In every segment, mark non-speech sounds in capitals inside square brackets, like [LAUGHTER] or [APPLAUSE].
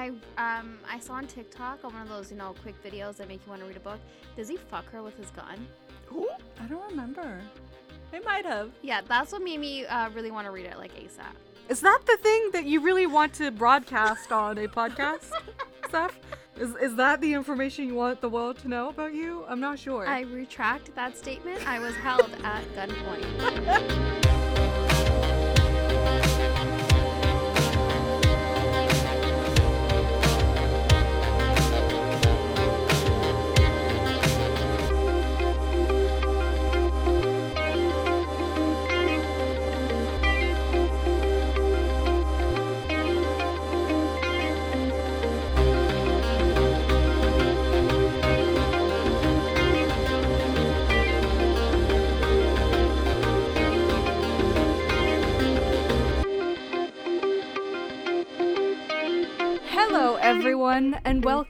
I um I saw on TikTok on one of those you know quick videos that make you want to read a book. Does he fuck her with his gun? Who? I don't remember. It might have. Yeah, that's what made me uh, really want to read it like ASAP. Is that the thing that you really want to broadcast on a podcast, [LAUGHS] Steph? Is, is that the information you want the world to know about you? I'm not sure. I retract that statement. I was held at gunpoint. [LAUGHS]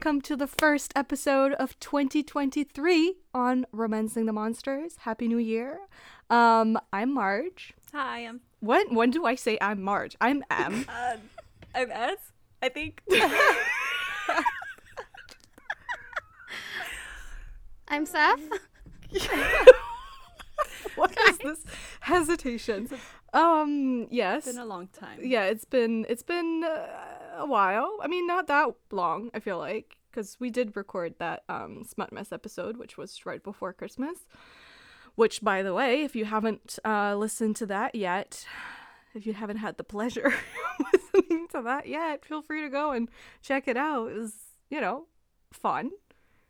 welcome to the first episode of 2023 on Romancing the Monsters. Happy New Year. Um, I'm Marge. Hi, I'm When when do I say I'm Marge? I'm M. uh, [LAUGHS] I'm S. I think. [LAUGHS] I'm Seth. [LAUGHS] what is this hesitation? Um, yes. It's been a long time. yeah, it's been it's been uh, a while. I mean, not that long. I feel like because we did record that um smut mess episode, which was right before Christmas. Which, by the way, if you haven't uh, listened to that yet, if you haven't had the pleasure [LAUGHS] of listening to that yet, feel free to go and check it out. It was, you know, fun.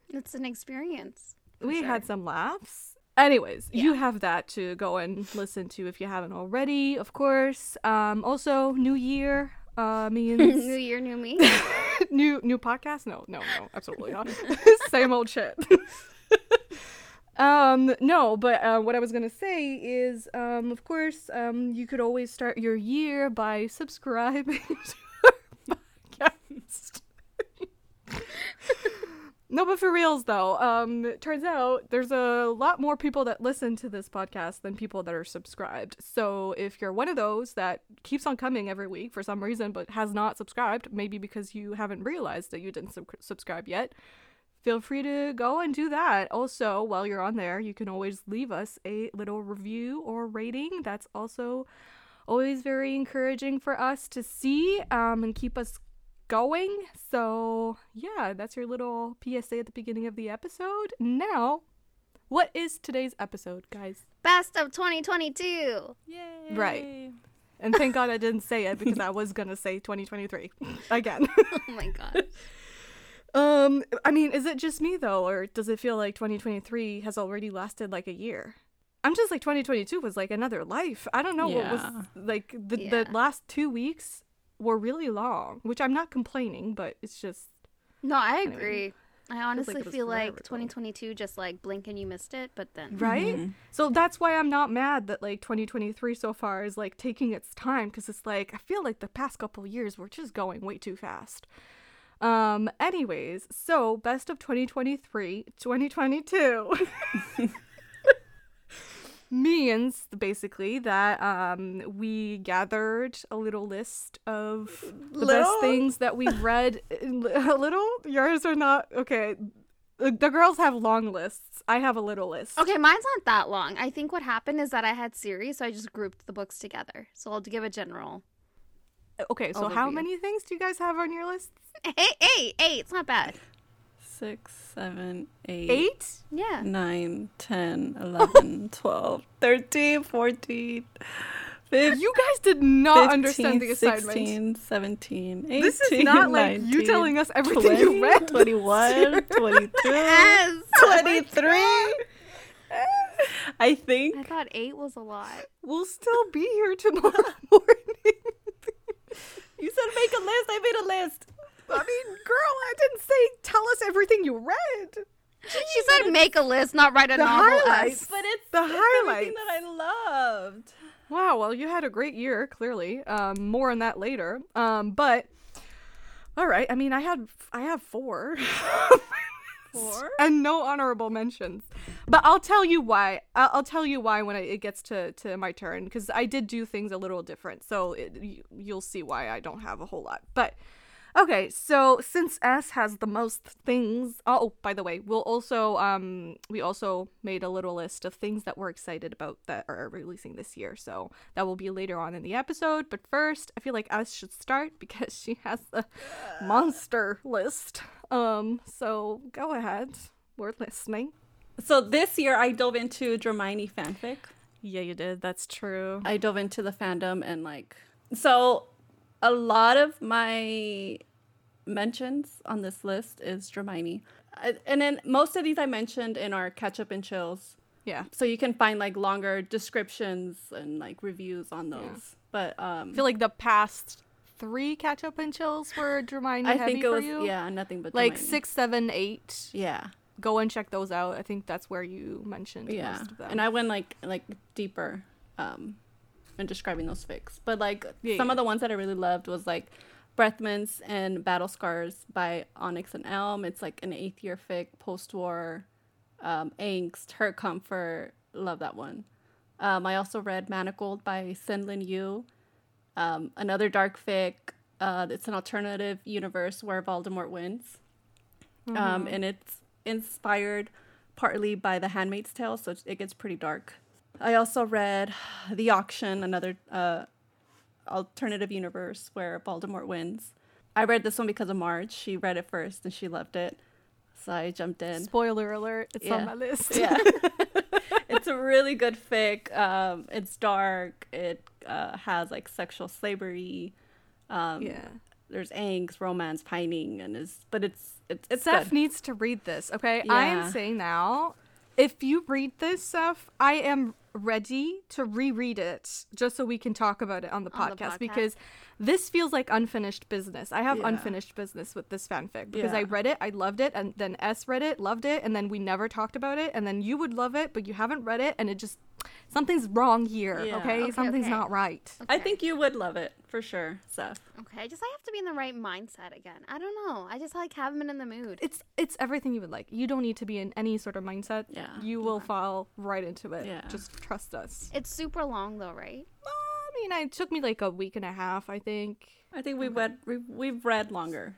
It's an experience. we sure. had some laughs. Anyways, you have that to go and listen to if you haven't already, of course. Um, also, New Year uh, [LAUGHS] new year, new me. [LAUGHS] new new podcast. No, no, no, absolutely not. [LAUGHS] Same old shit. um, no, but uh, what I was gonna say is, um, of course, um, you could always start your year by subscribing to our podcast. No, but for reals though, um, turns out there's a lot more people that listen to this podcast than people that are subscribed. So if you're one of those that keeps on coming every week for some reason but has not subscribed, maybe because you haven't realized that you didn't sub- subscribe yet, feel free to go and do that. Also, while you're on there, you can always leave us a little review or rating. That's also always very encouraging for us to see um, and keep us going. So, yeah, that's your little PSA at the beginning of the episode. Now, what is today's episode, guys? Best of 2022. Yay. Right. And thank God I didn't say it because I was going to say 2023 [LAUGHS] again. [LAUGHS] Oh my god. um, I mean, is it just me though or does it feel like 2023 has already lasted like a year? I'm just like 2022 was like another life. I don't know what was like the Yeah. the last 2 weeks were really long, which I'm not complaining, but it's just No, I Anyway, agree. I honestly it was feel like forever ago. 2022 just like blink and you missed it, but then right? Mhm. So that's why I'm not mad that like 2023 so far is like taking its time because it's like I feel like the past couple years were just going way too fast. Um anyways, so best of 2023, 2022 [LAUGHS] [LAUGHS] means basically that um we gathered a little list of the best Little? things that we've read a little yours are not okay the the girls have long lists i have a little list Okay, mine's not that long. I think what happened is that I had series, so I just grouped the books together. So I'll give a general. okay so how many things do you guys have on your list Hey, hey, hey, it's not bad. Six, seven, eight, eight Yeah. nine, 10, 11, [LAUGHS] 12, 13, 14, 15, you guys did not understand the assignment 16, 17, 18, this is not like you 19, telling us everything 20, you read 21, [LAUGHS] 22, Yes. 23. I think. I thought eight was a lot. we'll still be here tomorrow [LAUGHS] morning You said make a list. I made a list. I mean girl i didn't say tell us everything you read She said make a list, not write a The novel. highlights. S. But it's The it's highlights. that I loved. Wow, well, you had a great year, clearly. Um, more on that later. Um, but all right. I mean, I had I have four, [LAUGHS] Four? and no honorable mentions. But I'll tell you why. I'll, I'll tell you why when I, it gets to to my turn because I did do things a little different. So it, you, you'll see why I don't have a whole lot. But Okay, so since S has the most things, oh, by the way, we'll also um we also made a little list of things that we're excited about that are releasing this year. So that will be later on in the episode. But first, I feel like S should start [LAUGHS] because she has the monster list. Um, so go ahead. We're listening. So this year I dove into Dramione fanfic. Yeah, you did. That's true. I dove into the fandom and like so a lot of my mentions on this list is Dramione. And then most of these I mentioned in our catch up and chills. Yeah. So you can find like longer descriptions and like reviews on those. But um I feel like the past three catch up and chills were Hermione I heavy think it for was you. yeah, nothing but Like Dramione. six, seven, eight. Yeah. Go and check those out. I think that's where you mentioned Yeah. most of them. And I went like like deeper um in describing those fics. But like Yeah, some yeah. of the ones that I really loved was like Breathmints and Battle Scars by Onyx and Elm. It's like an eighth year fic, post war, um, angst, hurt comfort. Love that one. Um, I also read Manacled by Senlin Yu. Um, another dark fic. Uh, it's an alternative universe where Voldemort wins. Um, and it's inspired partly by The Handmaid's Tale, so it gets pretty dark. I also read [SIGHS] The Auction, another uh, alternative universe where Voldemort wins. I read this one because of Marge. She read it first and she loved it. So I jumped in. Spoiler alert, it's Yeah. on my list. [LAUGHS] Yeah. [LAUGHS] it's a really good fic. Um, it's dark. It uh, has like sexual slavery. Um, yeah. There's angst, romance, pining, and is but it's it's it's Seth good. needs to read this, okay? I am saying now, if you read this, Seth, I am ready to reread it just so we can talk about it on the On the podcast podcast? because this feels like unfinished business. I have Yeah. unfinished business with this fanfic because I read it, I loved it, and then S read it, loved it, and then we never talked about it, and then you would love it, but you haven't read it, and it just something's wrong here, Yeah. okay? Okay, Something's okay. not right. I think you would love it for sure, Seth. Okay, I just I have to be in the right mindset again. I don't know. I just like haven't been in the mood. It's it's everything you would like. You don't need to be in any sort of mindset. Yeah. You will fall right into it. Yeah. Just trust us. It's super long though, right? I mean, it took me like a week and a half, I think. I think we've read we've, we've read longer.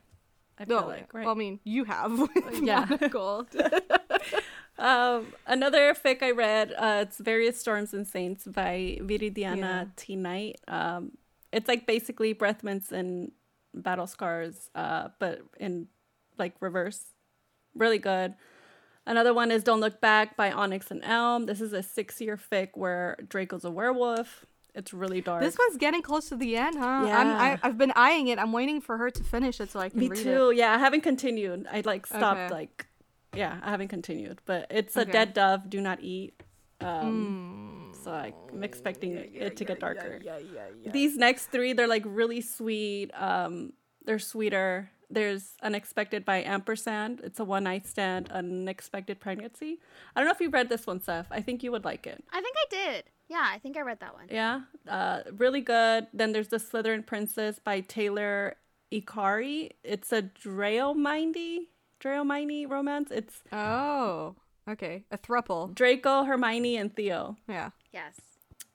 I feel Oh, like right. Well, I mean, you have. [LAUGHS] yeah. Gold. [LAUGHS] [LAUGHS] um, another fic I read. Uh, it's Various Storms and Saints by Viridiana Yeah. T Knight. Um, it's like basically Breath Mints and Battle Scars, uh, but in like reverse. Really good. Another one is Don't Look Back by Onyx and Elm. This is a six year fic where Draco's a werewolf. It's really dark. this one's getting close to the end, huh? I'm, Yeah. I, I've been eyeing it. I'm waiting for her to finish it so I can Me too. it. Yeah, I haven't continued. I like stopped Okay. like yeah, I haven't continued. But it's a Okay. dead dove, do not eat. Um so I'm expecting it to get darker. Yeah, yeah, yeah. These next three, they're like really sweet. Um they're sweeter. There's Unexpected by Ampersand. It's a one night stand, unexpected pregnancy. I don't know if you read this one, Seth. I think you would like it. I think I did. Yeah, I think I read that one. Yeah, uh, really good. Then there's the Slytherin Princess by Taylor Ikari. It's a Draomindi, Draomindi romance. It's Oh, okay. A thruple. Draco, Hermione, and Theo. Yeah. Yes.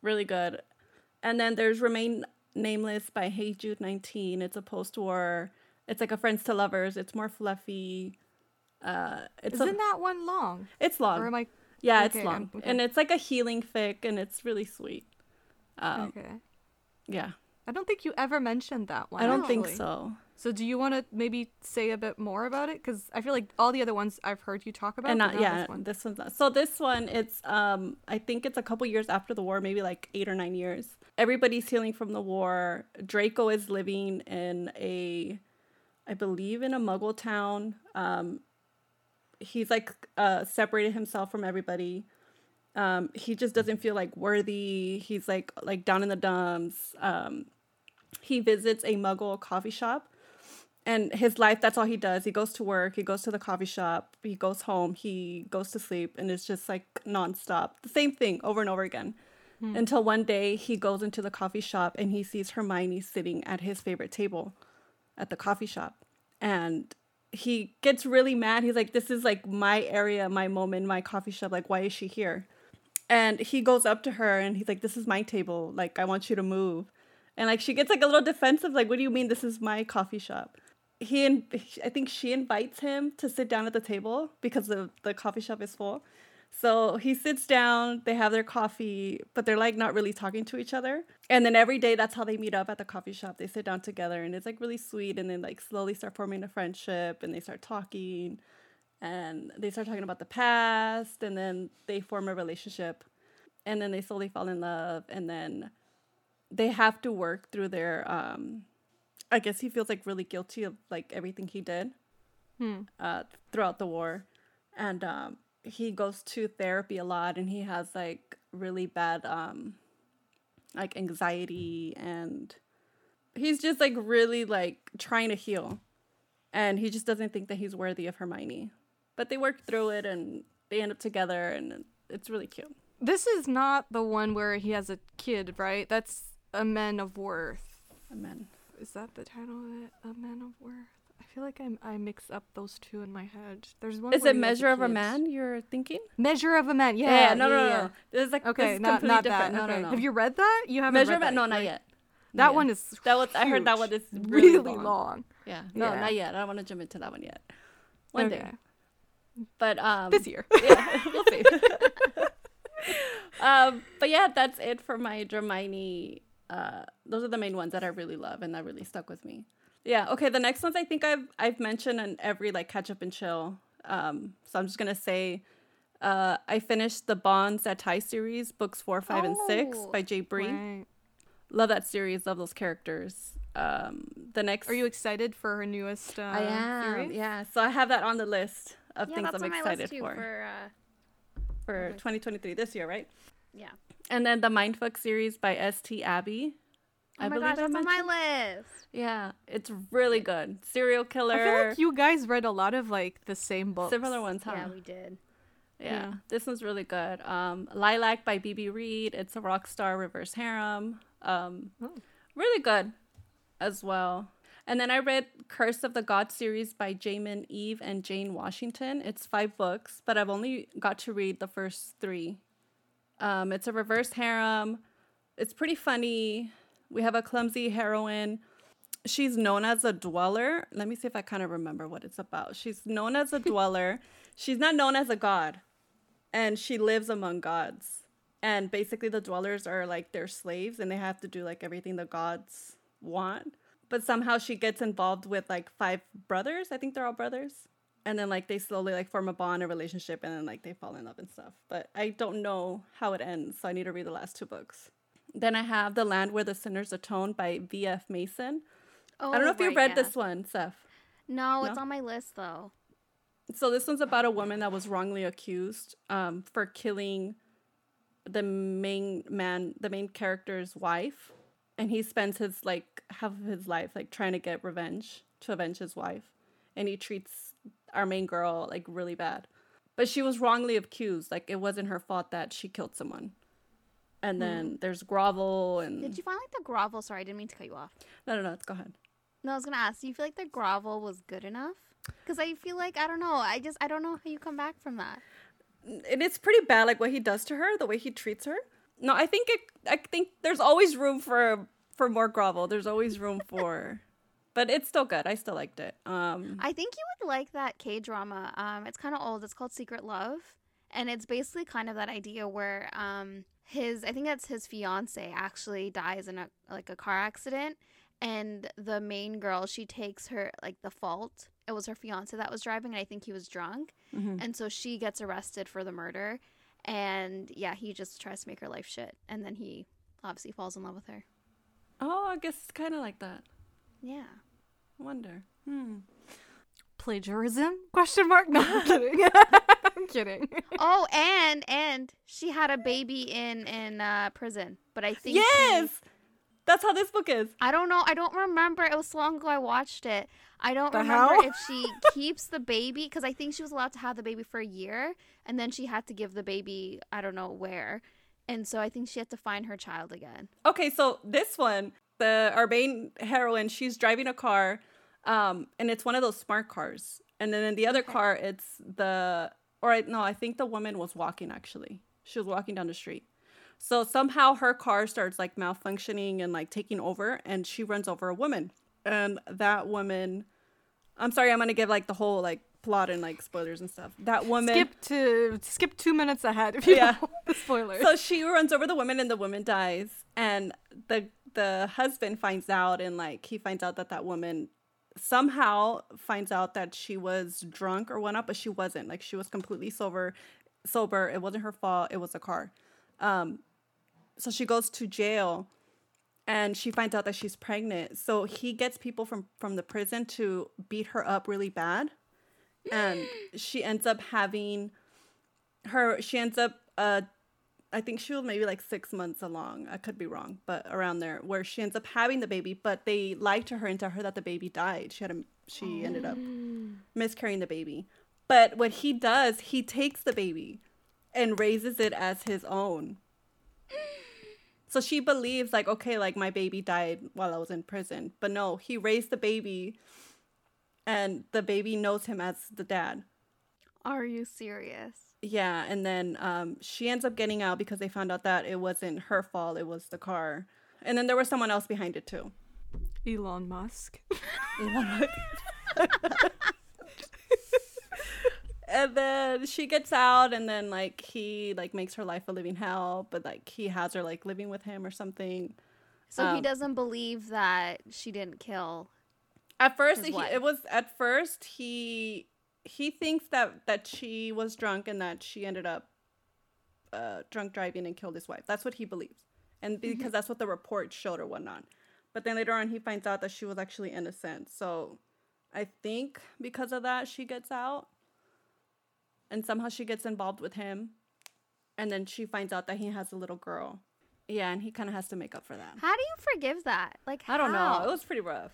Really good. And then there's Remain Nameless by Hey Jude 19. It's a post-war. It's like a friends to lovers. It's more fluffy. Uh, it's Isn't a, that one long? it's long. Or am I? yeah, okay, it's long, okay. and it's like a healing fic, and it's really sweet. Um, okay. yeah, I don't think you ever mentioned that one. I don't think so. So do you want to maybe say a bit more about it? Because I feel like all the other ones I've heard you talk about. and not, not yeah, this one. this one's not. So this one, it's um, I think it's a couple years after the war, maybe like eight or nine years. Everybody's healing from the war. Draco is living in a, I believe, in a Muggle town. Um, he's like uh separated himself from everybody. Um, he just doesn't feel like worthy. He's like like down in the dumps. Um, he visits a Muggle coffee shop and his life that's all he does he goes to work he goes to the coffee shop he goes home he goes to sleep and it's just like nonstop the same thing over and over again until one day he goes into the coffee shop and he sees hermione sitting at his favorite table at the coffee shop and he gets really mad. He's like this is like my area my moment my coffee shop. Like why is she here? And he goes up to her and he's like this is my table. Like i want you to move. And like she gets like a little defensive like what do you mean this is my coffee shop? He and I think she invites him to sit down at the table because the the coffee shop is full. So he sits down, they have their coffee, but they're like not really talking to each other. And then every day that's how they meet up at the coffee shop. They sit down together and it's like really sweet and then like slowly start forming a friendship and they start talking and they start talking about the past and then they form a relationship and then they slowly fall in love and then they have to work through their um I guess he feels like really guilty of like everything he did Hmm. uh, throughout the war, and um, he goes to therapy a lot, and he has like really bad um, like anxiety, and he's just like really like trying to heal, and he just doesn't think that he's worthy of Hermione, but they work through it, and they end up together, and it's really cute. This is not the one where he has a kid, right? That's a Men of Worth. A Amen. Is that the title of it? A Men of Worth. I feel like I'm I mix up those two in my head. There's one. Is it Measure of a. Man? You're thinking? Measure of a Man. Yeah. no, no, yeah, no, yeah. no. This is like Okay, is not not different. that. No, okay. no, no. Have you read that? You haven't Measure read of Man? No, not yet. That Not one yet. is That was I heard that one is [LAUGHS] really, really long. long. Yeah. No, Yeah. not yet. I don't want to jump into that one yet. One okay. day. But um This year. yeah, [LAUGHS] we'll see. [LAUGHS] um, but yeah, that's it for my Hermione. Uh, those are the main ones that I really love and that really stuck with me. Yeah. Okay. The next ones I think I've I've mentioned in every like catch up and chill. Um, so I'm just gonna say, uh, I finished the Bonds that Tie series, books four, five, and six by J. Bree. Right. Love that series. Love those characters. Um, the next Are you excited for her newest uh, I am. series? Yeah. So I have that on the list of yeah, things I'm excited list too for for uh, for 2023 this year, right? yeah. And then the Mindfuck series by S.T. Abby. Oh my gosh, that's on my list. Yeah, it's really good. Serial killer. I feel like you guys read a lot of like the same books. Similar ones, huh? Yeah, we did. Yeah, Yeah. this one's really good. Um, Lilac by B.B. Reid. It's a rock star reverse harem. Um, Oh. really good as well. And then I read Curse of the God series by Jaymin Eve and Jane Washington. It's five books, but I've only got to read the first three. Um, it's a reverse harem. It's pretty funny. We have a clumsy heroine. She's known as a dweller. Let me see if I kind of remember what it's about. She's known as a dweller. [LAUGHS] She's not known as a god, and she lives among gods. And basically, the dwellers are like their slaves, and they have to do like everything the gods want. But somehow she gets involved with like five brothers. I think they're all brothers. And then like they slowly like form a bond, a relationship, and then like they fall in love and stuff. But I don't know how it ends, so I need to read the last two books. Then I have The Land Where the Sinners Atone by V.F. Mason. Oh, I don't know if you right, read yeah. this one, Seth. No, it's on my list though. So this one's about a woman that was wrongly accused um, for killing the main man, the main character's wife, and he spends his like half of his life like trying to get revenge to avenge his wife, and he treats our main girl like really bad, but she was wrongly accused. Like it wasn't her fault that she killed someone. And then there's grovel and Did you find like the grovel? Sorry, I didn't mean to cut you off. no no no let's go ahead. No, I was gonna ask. Do you feel like the grovel was good enough? Because I feel like I don't know. I just I don't know how you come back from that. and it's pretty bad like what he does to her the way he treats her no i think it i think there's always room for for more grovel there's always room for [LAUGHS] but it's still good i still liked it um I think you would like that K drama. Um, it's kind of old. It's called Secret Love, and it's basically kind of that idea where um his I think that's his fiance actually dies in a like a car accident, and the main girl she takes her like the fault. It was her fiance that was driving, and I think he was drunk, mhm. and so she gets arrested for the murder, and yeah, he just tries to make her life shit, and then he obviously falls in love with her. oh i guess it's kind of like that Yeah. I wonder hmm Plagiarism? Question mark? No, [LAUGHS] kidding. [LAUGHS] I'm kidding. [LAUGHS] Oh, and and she had a baby in in uh, prison, but I think she- yes that's how this book is I don't know. I don't remember. It was so long ago I watched it. I don't The remember hell? if she [LAUGHS] keeps the baby because I think she was allowed to have the baby for a year, and then she had to give the baby I don't know where, and so I think she had to find her child again. okay so this one the our main heroine she's driving a car um and it's one of those smart cars and then in the other Okay. car it's the or I, no i think the woman was walking actually she was walking down the street so somehow her car starts like malfunctioning and like taking over and she runs over a woman and that woman I'm sorry, I'm gonna give like the whole like plot and like spoilers and stuff. That woman Skip to skip two minutes ahead if you Yeah. the spoilers. so she runs over the woman and the woman dies and the the husband finds out and like he finds out that that woman somehow finds out that she was drunk or whatnot but she wasn't. Like she was completely sober sober. It wasn't her fault. It was a car. Um so she goes to jail and she finds out that she's pregnant. So he gets people from from the prison to beat her up really bad. And [GASPS] she ends up having her she ends up uh I think she was maybe like six months along. I could be wrong, but around there, where she ends up having the baby, but they lied to her and tell her that the baby died. She had a she ended up oh. miscarrying the baby. But what he does, he takes the baby and raises it as his own. [GASPS] So she believes like, okay, like my baby died while I was in prison. But no, he raised the baby and the baby knows him as the dad. Are you serious? Yeah, and then um, she ends up getting out because they found out that it wasn't her fault; it was the car. And then there was someone else behind it too. Elon Musk. Elon Musk. [LAUGHS] and then she gets out, and then like he like makes her life a living hell, but like he has her like living with him or something. So he Um, doesn't believe that she didn't kill. At first, His he, wife. it was at first he he thinks that that she was drunk and that she ended up uh, drunk driving and killed his wife. That's what he believes, and because that's what the report showed or whatnot. But then later on, he finds out that she was actually innocent. So I think because of that, she gets out, and somehow she gets involved with him, and then she finds out that he has a little girl. Yeah, and he kind of has to make up for that. How do you forgive that? Like I don't know. It was pretty rough.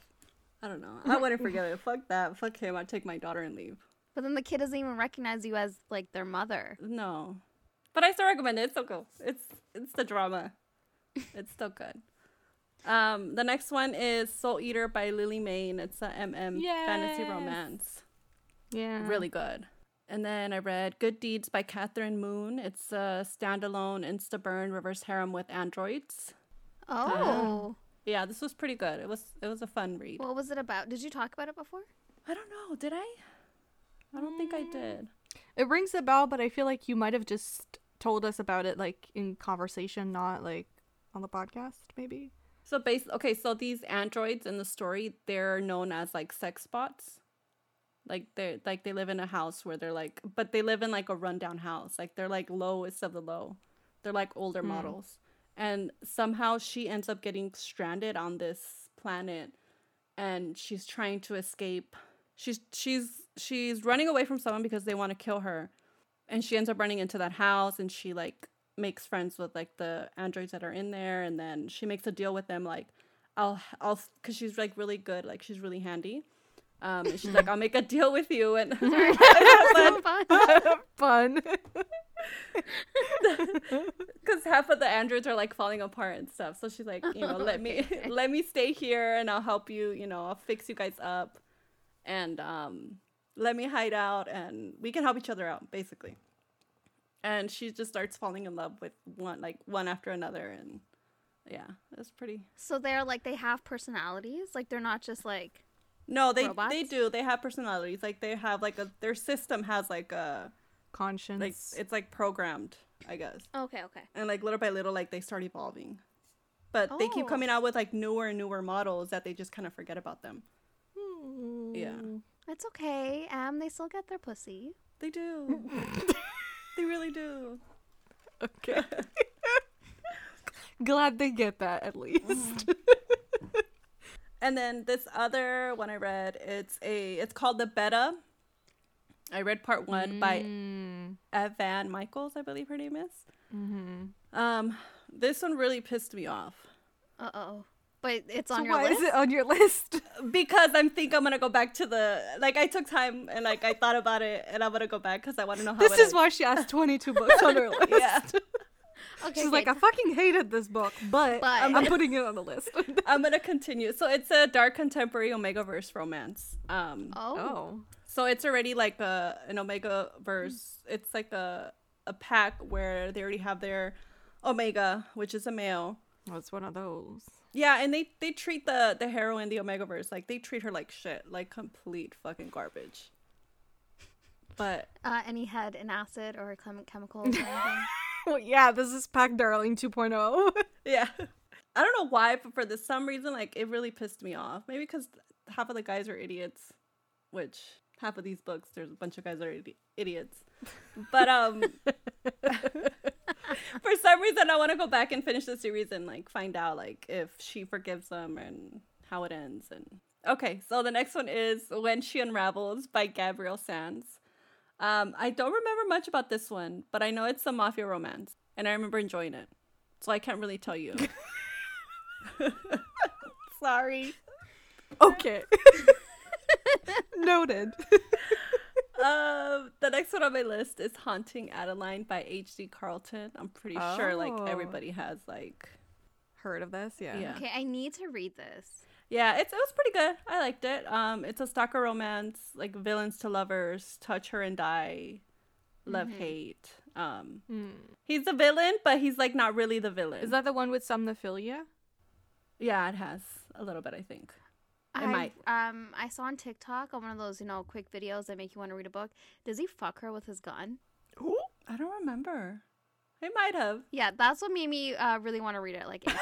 I don't know. I wouldn't forgive it. Fuck that. Fuck him. I'd take my daughter and leave. But then the kid doesn't even recognize you as like their mother. No. But I still recommend it. It's so cool. It's it's the drama. [LAUGHS] It's still good. Um, the next one is Soul Eater by Lily Mayne. It's a MM fantasy romance. Yeah. Really good. And then I read Good Deeds by Catherine Moon. It's a standalone Insta burn reverse harem with androids. Oh, Yeah, this was pretty good. It was it was a fun read. what was it about? Did you talk about it before? I don't know. Did I? I don't think I mm. did. It rings a bell, but I feel like you might have just told us about it like in conversation, not like on the podcast, maybe. So base okay, so these androids in the story, they're known as like sex bots. Like they're like they live in a house where they're like but they live in like a rundown house. Like they're like lowest of the low. They're like older hmm. models. And somehow she ends up getting stranded on this planet and she's trying to escape. She's she's she's running away from someone because they want to kill her. And she ends up running into that house and she like makes friends with like the androids that are in there and then she makes a deal with them like I'll I'll cuz she's like really good, like she's really handy. Um and she's like I'll make a deal with you and [LAUGHS] [LAUGHS] So fun. [LAUGHS] Fun. cuz half of the androids are like falling apart and stuff. So she's like, you know, let me let me stay here and I'll help you, you know, I'll fix you guys up and um let me hide out and we can help each other out basically. And she just starts falling in love with one like one after another and yeah, it's pretty So they're like they have personalities. Like they're not just like No, they Robots? they do. They have personalities. Like they have like a their system has like a Conscience. like it's like programmed, I guess. okay, okay. And like little by little like they start evolving. But they keep Oh. coming out with like newer and newer models that they just kind of forget about them. Hmm. Yeah. It's okay. Um, they still get their pussy. They do. [LAUGHS] they really do. okay. [LAUGHS] Glad they get that at least. And then this other one I read, it's a it's called The Beta. I read part 1 by Mm. Evan Michaels, I believe her name is. Mm-hmm. Um this one really pissed me off. Uh oh. But it's So on your why list. Why is it on your list? [LAUGHS] because I'm think I'm gonna go back to the like I took time and like I thought about it and I'm gonna go back because I want to know how. This is why she has 22 books on her [LAUGHS] list. Yeah, [LAUGHS] okay, She's okay. like, I fucking hated this book, but, But- I'm putting it on the list. I'm gonna continue. So it's a dark contemporary Omega verse romance. Um, oh. oh. so it's already like a an Omega verse. It's like a a pack where they already have their Omega, which is a male, Well, it's one of those. Yeah, and they they treat the the heroine, the Omegaverse, like they treat her like shit, like complete fucking garbage. But Uh, any head in acid or chem- chemicals or anything? [LAUGHS] well, yeah, this is Pack Darling oh. 2.0. [LAUGHS] yeah, I don't know why, but for the, some reason, like it really pissed me off. Maybe because half of the guys are idiots, which half of these books, there's a bunch of guys that are idi- idiots. But um, [LAUGHS] [LAUGHS] for some reason, I want to go back and finish the series and like find out like if she forgives him and how it ends. And okay, so the next one is When She Unravels by Gabrielle Sands. Um, I don't remember much about this one, but I know it's a mafia romance, and I remember enjoying it. So I can't really tell you. [LAUGHS] Sorry. okay. [LAUGHS] Noted. Um, the next one on my list is Haunting Adeline by H.D. Carlton. I'm pretty sure like Oh. everybody has like Heard of this? Yeah. Yeah. Okay, I need to read this. Yeah, it's it was pretty good. I liked it. Um, it's a stalker romance, like villains to lovers, touch her and die, love hate. Um, Hmm. he's the villain, but he's like not really the villain. Is that the one with somnophilia? Yeah, it has a little bit. I think. It I might. um I saw on TikTok on one of those you know quick videos that make you want to read a book. Does he fuck her with his gun? Who I don't remember. I might have. Yeah, that's what made me uh, really want to read it. Like, [LAUGHS]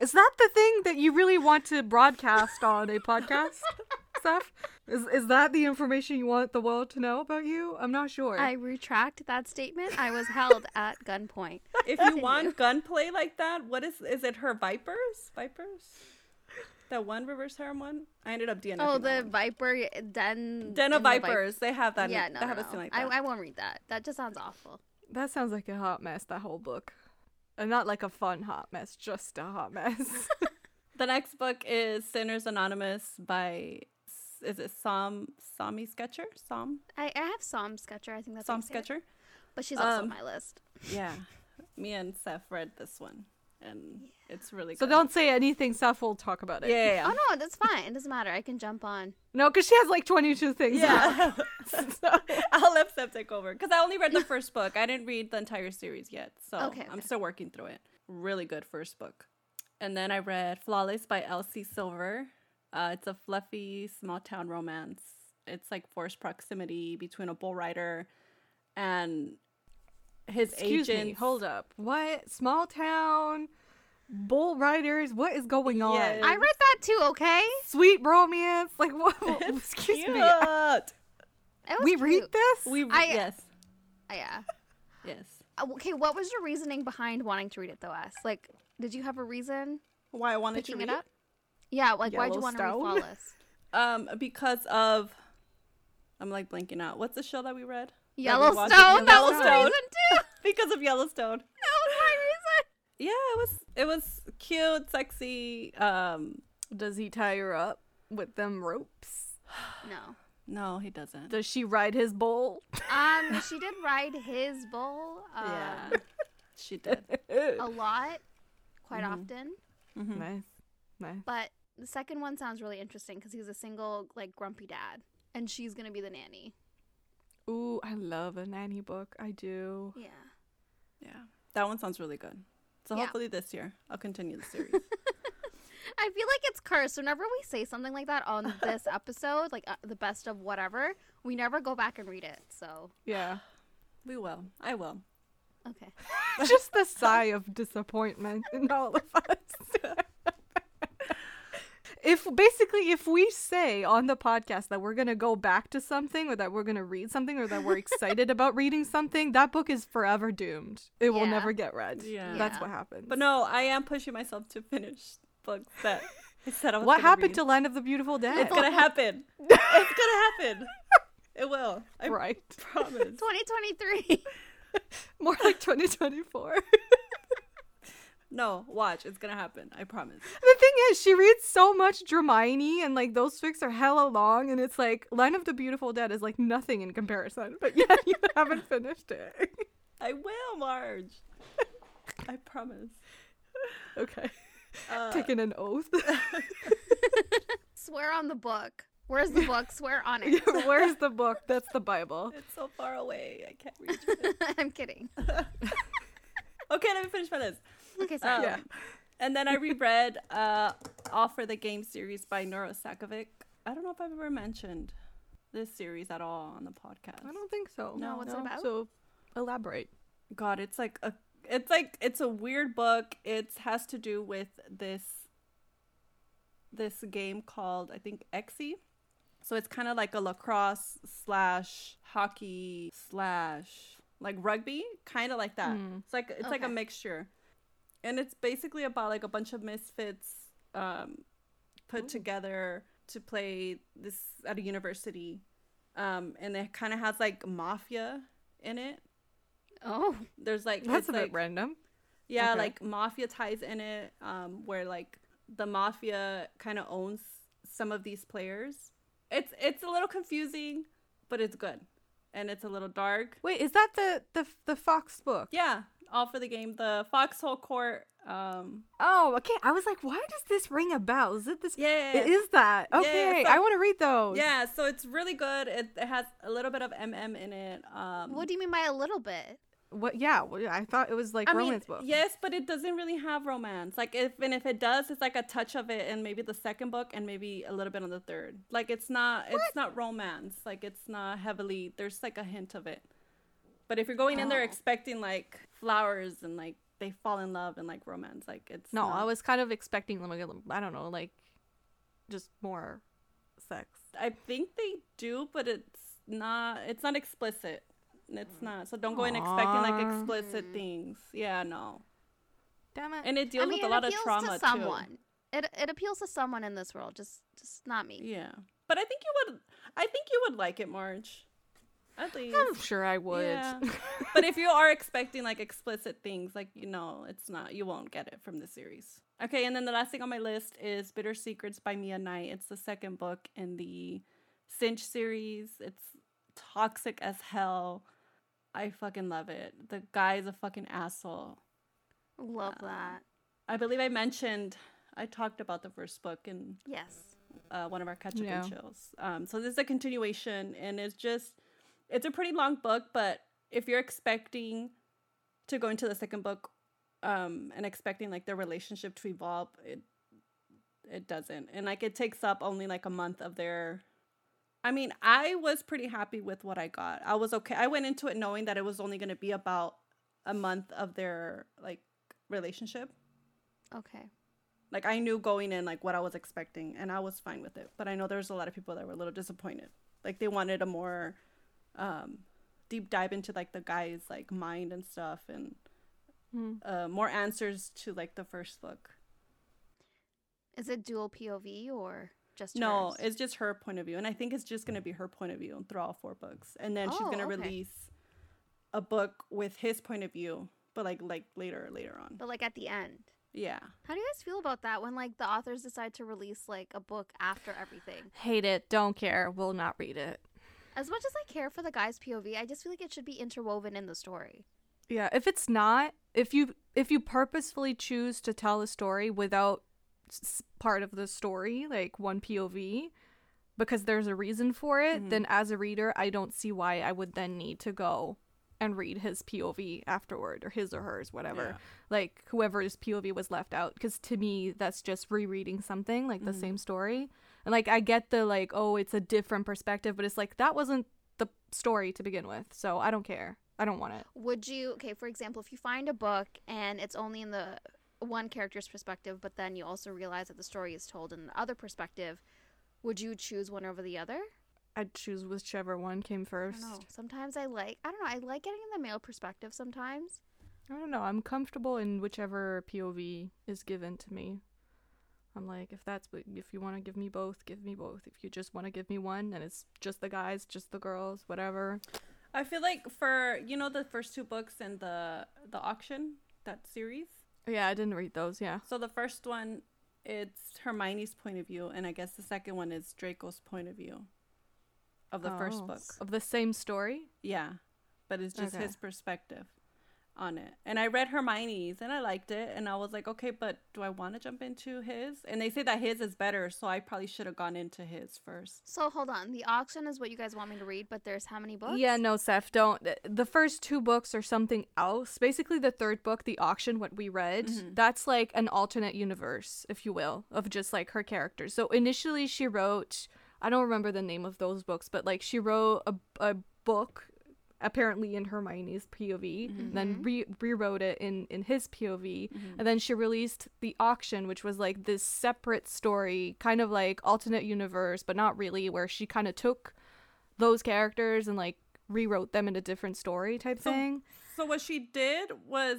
Is that the thing that you really want to broadcast on a podcast, [LAUGHS] Steph? Is is that the information you want the world to know about you? I'm not sure. I retract that statement. I was held [LAUGHS] at gunpoint. If you want gunplay like that, what is is it? Her vipers, vipers. That one reverse harem one. I ended up DNFing. Oh, the one. Viper Den. Den of in the Vi- Vipers. They have that. yeah, no, they no, have a no. like I, that. I won't read that. That just sounds awful. that sounds like a hot mess. That whole book, and not like a fun hot mess, just a hot mess. [LAUGHS] [LAUGHS] The next book is Sinners Anonymous by is it Sam Sami Sketcher? Sam I, I have Psalm Sketcher. I think that's how Sam you it. Sketcher? But she's also Um, on my list. Yeah. [LAUGHS] Me and Seth read this one and it's really so don't say anything. Steph will talk about it. Yeah, yeah, yeah. Oh no, that's fine. It doesn't matter. I can jump on. No, because she has like 22 things. Yeah. [LAUGHS] [LAUGHS] So- I'll let Seth take over because I only read the [LAUGHS] first book. I didn't read the entire series yet, so Okay, I'm still working through it. Really good first book. And then I read Flawless by Elsie Silver. Uh, it's a fluffy small town romance. It's like forced proximity between a bull rider and his Excuse agent. me. Hold up. What? Small town bull riders? What is going on? Yes. I read that too. Okay. Sweet romance? Like what? Excuse Cute. me. It was We cute. read this? We I- yes Yeah. yes. Uh, Okay. What was your reasoning behind wanting to read it though? S. Like, did you have a reason Why I wanted to picking read it up? Yeah. Like, why'd you want to read Yellowstone? Flawless? [LAUGHS] Um, because of I'm like blanking out. What's the show that we read? We Yellowstone. That was the Yellowstone. reason too. [LAUGHS] because of Yellowstone. That was my reason. Yeah, it was it was cute, sexy. Um, Does he tie her up with them ropes? [SIGHS] No. no, he doesn't. Does she ride his bull? Um, she did ride his bull. Um, yeah, [LAUGHS] she did. a lot, quite Mhm. often. Mhm. Nice. Nice. But the second one sounds really interesting because he's a single, like grumpy dad, and she's gonna be the nanny. Ooh, I love a nanny book. I do. Yeah. Yeah, that one sounds really good. So Yeah. hopefully this year I'll continue the series. [LAUGHS] I feel like it's cursed. Whenever we say something like that on [LAUGHS] this episode, like uh, the best of whatever, we never go back and read it. So Yeah. we will. I will. okay. [LAUGHS] Just the sigh of disappointment in all of us. If basically if we say on the podcast that we're gonna go back to something or that we're gonna read something or that we're [LAUGHS] excited about reading something, that book is forever doomed. It will never get read. Yeah. That's what happens. But no, I am pushing myself to finish books that [LAUGHS] I said I was. what happened read. to Land of the Beautiful Dead? It's gonna happen. [LAUGHS] it's gonna happen. It will. I right. promise. 2023. More like 2024. No, watch. It's gonna happen. I promise. The thing is, she reads so much Hermione, and like those fics are hella long, and it's like Land of the Beautiful Dead is like nothing in comparison. But yet you [LAUGHS] haven't finished it. I will, Marge. I promise. okay, Uh, taking an oath. [LAUGHS] Swear on the book. Where's the book? Swear on it. [LAUGHS] Where's the book? That's the Bible. It's so far away. I can't reach it. I'm kidding. okay, let me finish my list. Okay, sorry. Um, Yeah. And then I reread uh, All for the Game series by Nora Sakavic. I don't know if I've ever mentioned this series at all on the podcast. I don't think so. No, what's it about? So elaborate. God, it's like a it's like it's a weird book. It has to do with this this game called I think Exy. So it's kind of like a lacrosse slash hockey slash like rugby, kind of like that. Mm. It's like it's like a mixture, and it's basically about like a bunch of misfits um, put Ooh. together to play this at a university, um, and it kind of has like mafia in it. Oh, There's like That's a bit random. yeah, Okay. like mafia ties in it, um, where like the mafia kind of owns some of these players. It's it's a little confusing, but it's good, and it's a little dark. Wait, is that the the the Fox book? Yeah, all for the game. The Foxhole Court. Um, Oh, okay. I was like, why does this ring a bell? Is it this? yeah, It is that. Yeah, Okay, so- I want to read those. Yeah, so it's really good. It, it has a little bit of MM in it. Um, what do you mean by a little bit? What? Yeah. I thought it was like I mean, romance book. yes, but it doesn't really have romance. Like if and if it does, it's like a touch of it in maybe the second book and maybe a little bit on the third. Like it's not what? it's not romance. Like it's not heavily. There's like a hint of it. But if you're going in there Oh. expecting like flowers and like they fall in love and like romance, like it's No, not. I was kind of expecting them. like, I don't know, like just more sex. I think they do, but it's not. It's not explicit. It's mm. not. So don't go in expecting like Aw. explicit things. Yeah, no. Damn it. And it deals I mean, with a it lot of appeals trauma to too. someone. It it appeals to someone in this world, just just not me. Yeah, but I think you would. I think you would like it, Marge. At least. I'm sure I would. Yeah. [LAUGHS] but if you are expecting like explicit things, like you know, it's not. You won't get it from the series. Okay, and then the last thing on my list is Bitter Secrets by Mia Knight. It's the second book in the Cinch series. It's toxic as hell. I fucking love it. The guy's a fucking asshole. Love Uh, that. I believe I mentioned I talked about the first book in Yes. uh, one of our catch up Yeah. and chills. Um, so this is a continuation, and it's just it's a pretty long book. But if you're expecting to go into the second book um, and expecting like their relationship to evolve, it it doesn't, and like it takes up only like a month of their. I mean, I was pretty happy with what I got. I was okay. I went into it knowing that it was only going to be about a month of their like relationship Okay. like I knew going in like what I was expecting and I was fine with it. But I know there's a lot of people that were a little disappointed. Like they wanted a more um deep dive into like the guy's like mind and stuff and Hmm. uh more answers to like the first book. Is it dual POV or just No, hers? it's just her point of view and I think it's just going to be her point of view through all four books. And then she's Oh, going to okay. release a book with his point of view, but like like later later on. but like at the end. Yeah. How do you guys feel about that when like the authors decide to release like a book after everything? Hate it. Don't care. Will not read it. As much as I care for the guy's POV, I just feel like it should be interwoven in the story. Yeah, if it's not, if you if you purposefully choose to tell a story without s- part of the story, like one POV, because there's a reason for it, Mhm. then as a reader, I don't see why I would then need to go and read his POV afterward or his or hers, whatever. Yeah. Like whoever's POV was left out because to me that's just rereading something like the Mhm. same story. And like I get the like oh it's a different perspective, but it's like that wasn't the story to begin with. So I don't care. I don't want it. Would you okay, for example, if you find a book and it's only in the one character's perspective, but then you also realize that the story is told in the other perspective, would you choose one over the other? I'd choose whichever one came I first. don't know. Sometimes I like I don't know, I like getting the male perspective sometimes. I don't know. I'm comfortable in whichever POV is given to me. I'm like, if that's what, if you want to give me both, give me both. If you just want to give me one, and it's just the guys, just the girls, whatever. I feel like for you know the first two books in the the auction that series. Yeah, I didn't read those. Yeah. So the first one, it's Hermione's point of view, and I guess the second one is Draco's point of view of the first Oh, book. of the same story. Yeah, but it's just Okay. his perspective. On it. And I read Hermione's and I liked it. And I was like, okay, but do I want to jump into his? And they say that his is better. So I probably should have gone into his first. So hold on. The auction is what you guys want me to read, but there's how many books? Yeah, no, Seth, don't. The first two books are something else. Basically, the third book, The Auction, what we read, Mm-hmm. that's like an alternate universe, if you will, of just like her characters. So initially, she wrote, I don't remember the name of those books, but like she wrote a, a book apparently in Hermione's POV, Mm-hmm. then re- rewrote it in in his POV, and then she released the auction, which was like this separate story, kind of like alternate universe, but not really, where she kind of took those characters and like rewrote them in a different story type So- thing. So what she did was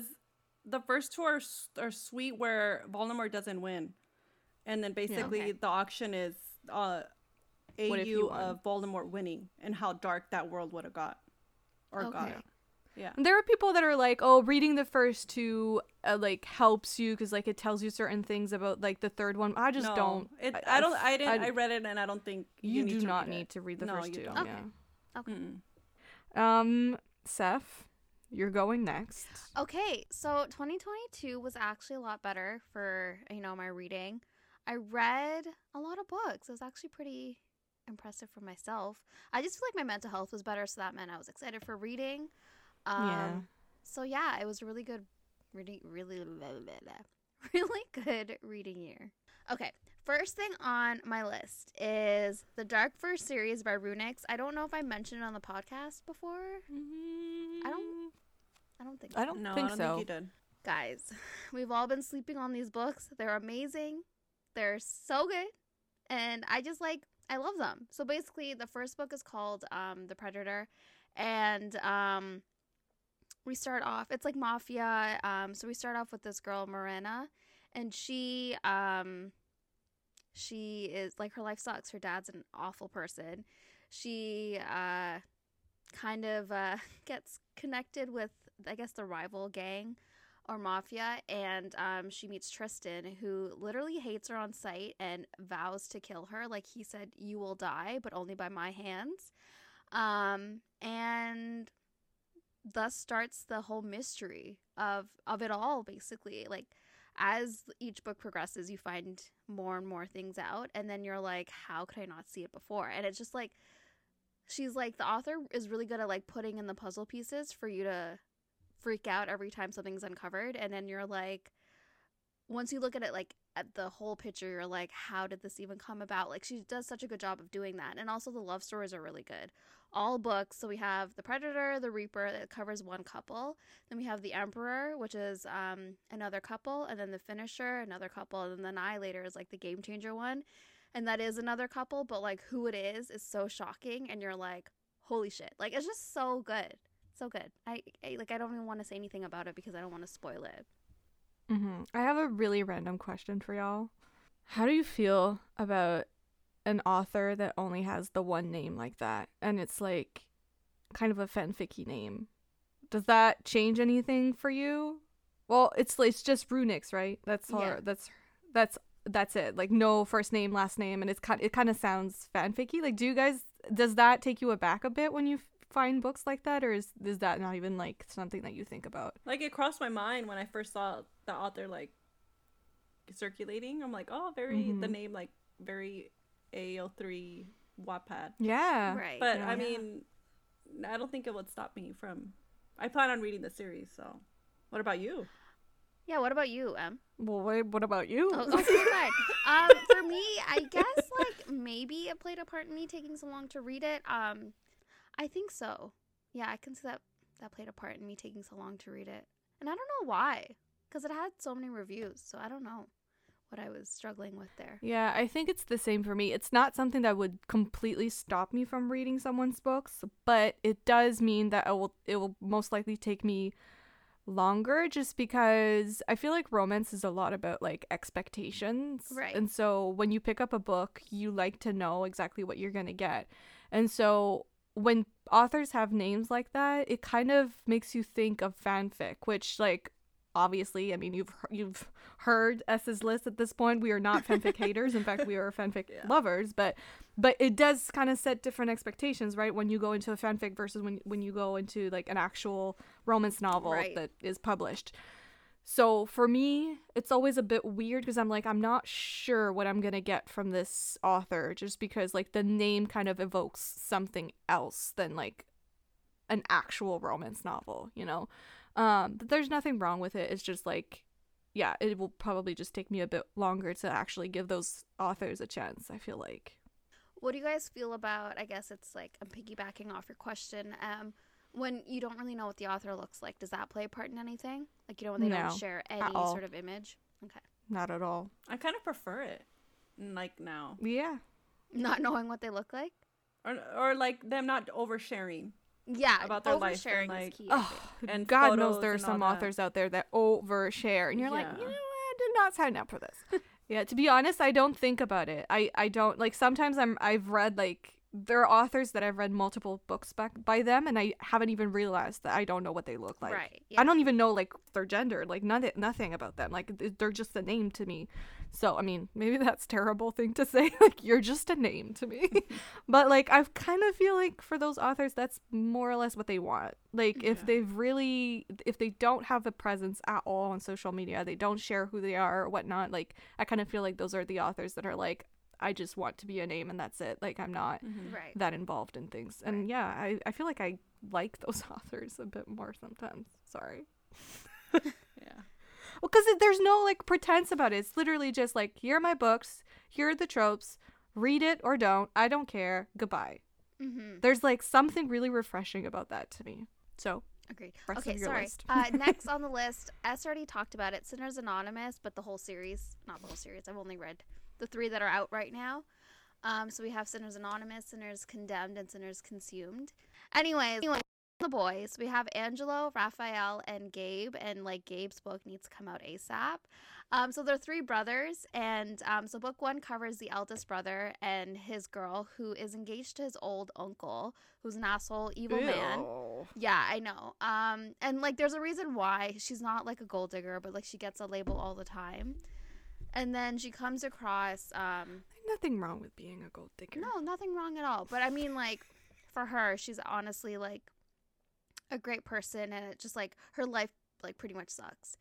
the first two are, are sweet where Voldemort doesn't win. And then basically Okay. the auction is uh AU of Voldemort winning and how dark that world would have got. Or got. Okay. Yeah. And there are people that are like, oh, reading the first two uh, like helps you because like it tells you certain things about like the third one. I just no, don't. It, I, don't. I didn't. I- I, read it, and I don't think You, need do to not read need it. to read the No, first you two. don't. Okay. Yeah. Okay. Mm-mm. Um, Seth, you're going next. Okay, so 2022 was actually a lot better for, you know, my reading. I read a lot of books. It was actually pretty impressive for myself. I just feel like my mental health was better, so that meant I was excited for reading. Um, Yeah. So yeah, it was a really good reading, really, [LAUGHS] really good reading year. Okay, first thing on my list is the Dark Verse series by RuNyx. I don't know if I mentioned it on the podcast before. I don't- I don't think I don't No, think I don't so. think you did. guys, [LAUGHS] we've all been sleeping on these books. They're amazing. They're so good. And I just like I love them. So basically the first book is called um The Predator and um we start off it's like mafia um so we start off with this girl Marina, and she um she is like her life sucks. Her dad's an awful person. She uh kind of uh [LAUGHS] gets connected with I guess the rival gang or mafia and um, she meets Tristan who literally hates her on sight and vows to kill her. Like he said you will die but only by my hands. Um, and thus starts the whole mystery of of it all basically. Like as each book progresses you find more and more things out and then you're like how could I not see it before? And it's just like she's like the author is really good at like putting in the puzzle pieces for you to freak out every time something's uncovered and then you're like once you look at it like at the whole picture you're like how did this even come about? Like she does such a good job of doing that and also the love stories are really good. All books so we have the predator the reaper that covers one couple. Then we have the emperor which is um another couple and then the finisher another couple and then the annihilator is like the game changer one and that is another couple but like who it is is so shocking and you're like holy shit. Like it's just so good so good i, I like i don't even want to say anything about it because i don't want to spoil it hmm I have a really random question for y'all. How do you feel about an author that only has the one name like that, and it's like kind of a fanficky name? Does that change anything for you? Well, it's it's just RuNyx, right? That's all. Yeah. That's that's that's it. Like no first name, last name, and it's kind it kind of sounds fanficky. Like, do you guys does that take you aback a bit when you find books like that, or is is that not even like something that you think about? Like it crossed my mind when I first saw the author like circulating. I'm like, oh, very the Mhm. name like very AO3 Wattpad. Yeah, right But Yeah. I mean, I don't think it would stop me from. I plan on reading the series. So, what about you? yeah what about you em Well, wait, what about you? Oh, [LAUGHS] okay, fine. Um, for me, I guess like maybe it played a part in me taking so long to read it. Um, I think so. Yeah, I can see that that played a part in me taking so long to read it, and I don't know why, because it had so many reviews. So I don't know what I was struggling with there. Yeah, I think it's the same for me. It's not something that would completely stop me from reading someone's books, but it does mean that it will it will most likely take me longer just because I feel like romance is a lot about like expectations. Right. And so when you pick up a book, you like to know exactly what you're going to get. And so when authors have names like that, it kind of makes you think of fanfic, which like obviously, I mean, you've you've heard S's list at this point. We are not fanfic [LAUGHS] haters. In fact, we are fanfic Yeah. lovers. But but it does kind of set different expectations, right? When you go into a fanfic versus when when you go into like an actual romance novel Right. that is published. So for me, it's always a bit weird because I'm like I'm not sure what I'm gonna get from this author just because like the name kind of evokes something else than like an actual romance novel, you know. Um, but there's nothing wrong with it. It's just like, yeah, it will probably just take me a bit longer to actually give those authors a chance. I feel like. What do you guys feel about? I guess it's like I'm piggybacking off your question. Um, when you don't really know what the author looks like, does that play a part in anything? Like you know when they No, don't share any sort of image. Okay, Not at all. I kind of prefer it, like now, Yeah. not knowing what they look like. or or like them not oversharing. Yeah, About their life and, oversharing like- is key. Oh. And God knows there are and all some that. authors out there that overshare, and you're like, you know, what? I did not sign up for this. [LAUGHS] yeah, to be honest, I don't think about it. I I don't like. Sometimes I'm I've read like there are authors that I've read multiple books back by them, and I haven't even realized that I don't know what they look like. right. I don't even know like their gender, like nothing, nothing about them. Like they're just a name to me. So I mean, maybe [LAUGHS] that's a terrible thing to say. [LAUGHS] like you're just a name to me. [LAUGHS] but like I kind of feel like for those authors, that's more or less what they want. Like if they've really, if they don't have a presence at all on social media, they don't share who they are or whatnot. Like I kind of feel like those are the authors that are like, I just want to be a name and that's it. Like I'm not Mhm. Right. that involved in things. And yeah, I, I feel like I like those [LAUGHS] authors a bit more sometimes. Sorry. [LAUGHS] Yeah. Well, because there's no like pretense about it. It's literally just like, here are my books, here are the tropes, read it or don't. I don't care. Goodbye. Mm-hmm. There's like something really refreshing about that to me. So, Agreed. Okay, sorry. uh, next [LAUGHS] on the list, S already talked about it. Sinners Anonymous, but the whole series, not the whole series. I've only read the three that are out right now. Um, so we have Sinners Anonymous, Sinners Condemned, and Sinners Consumed. Anyways, anyway, the boys, we have Angelo, Raphael, and Gabe, and like Gabe's book needs to come out ASAP. Um, so they're three brothers, and um, so book one covers the eldest brother and his girl who is engaged to his old uncle, who's an asshole, evil man. Yeah, I know. Um, and like, there's a reason why she's not like a gold digger, but like she gets a label all the time. And then she comes across, um, Nothing wrong with being a gold digger. no, nothing wrong at all. But I mean, like, for her, she's honestly like a great person, and it just like her life like pretty much sucks.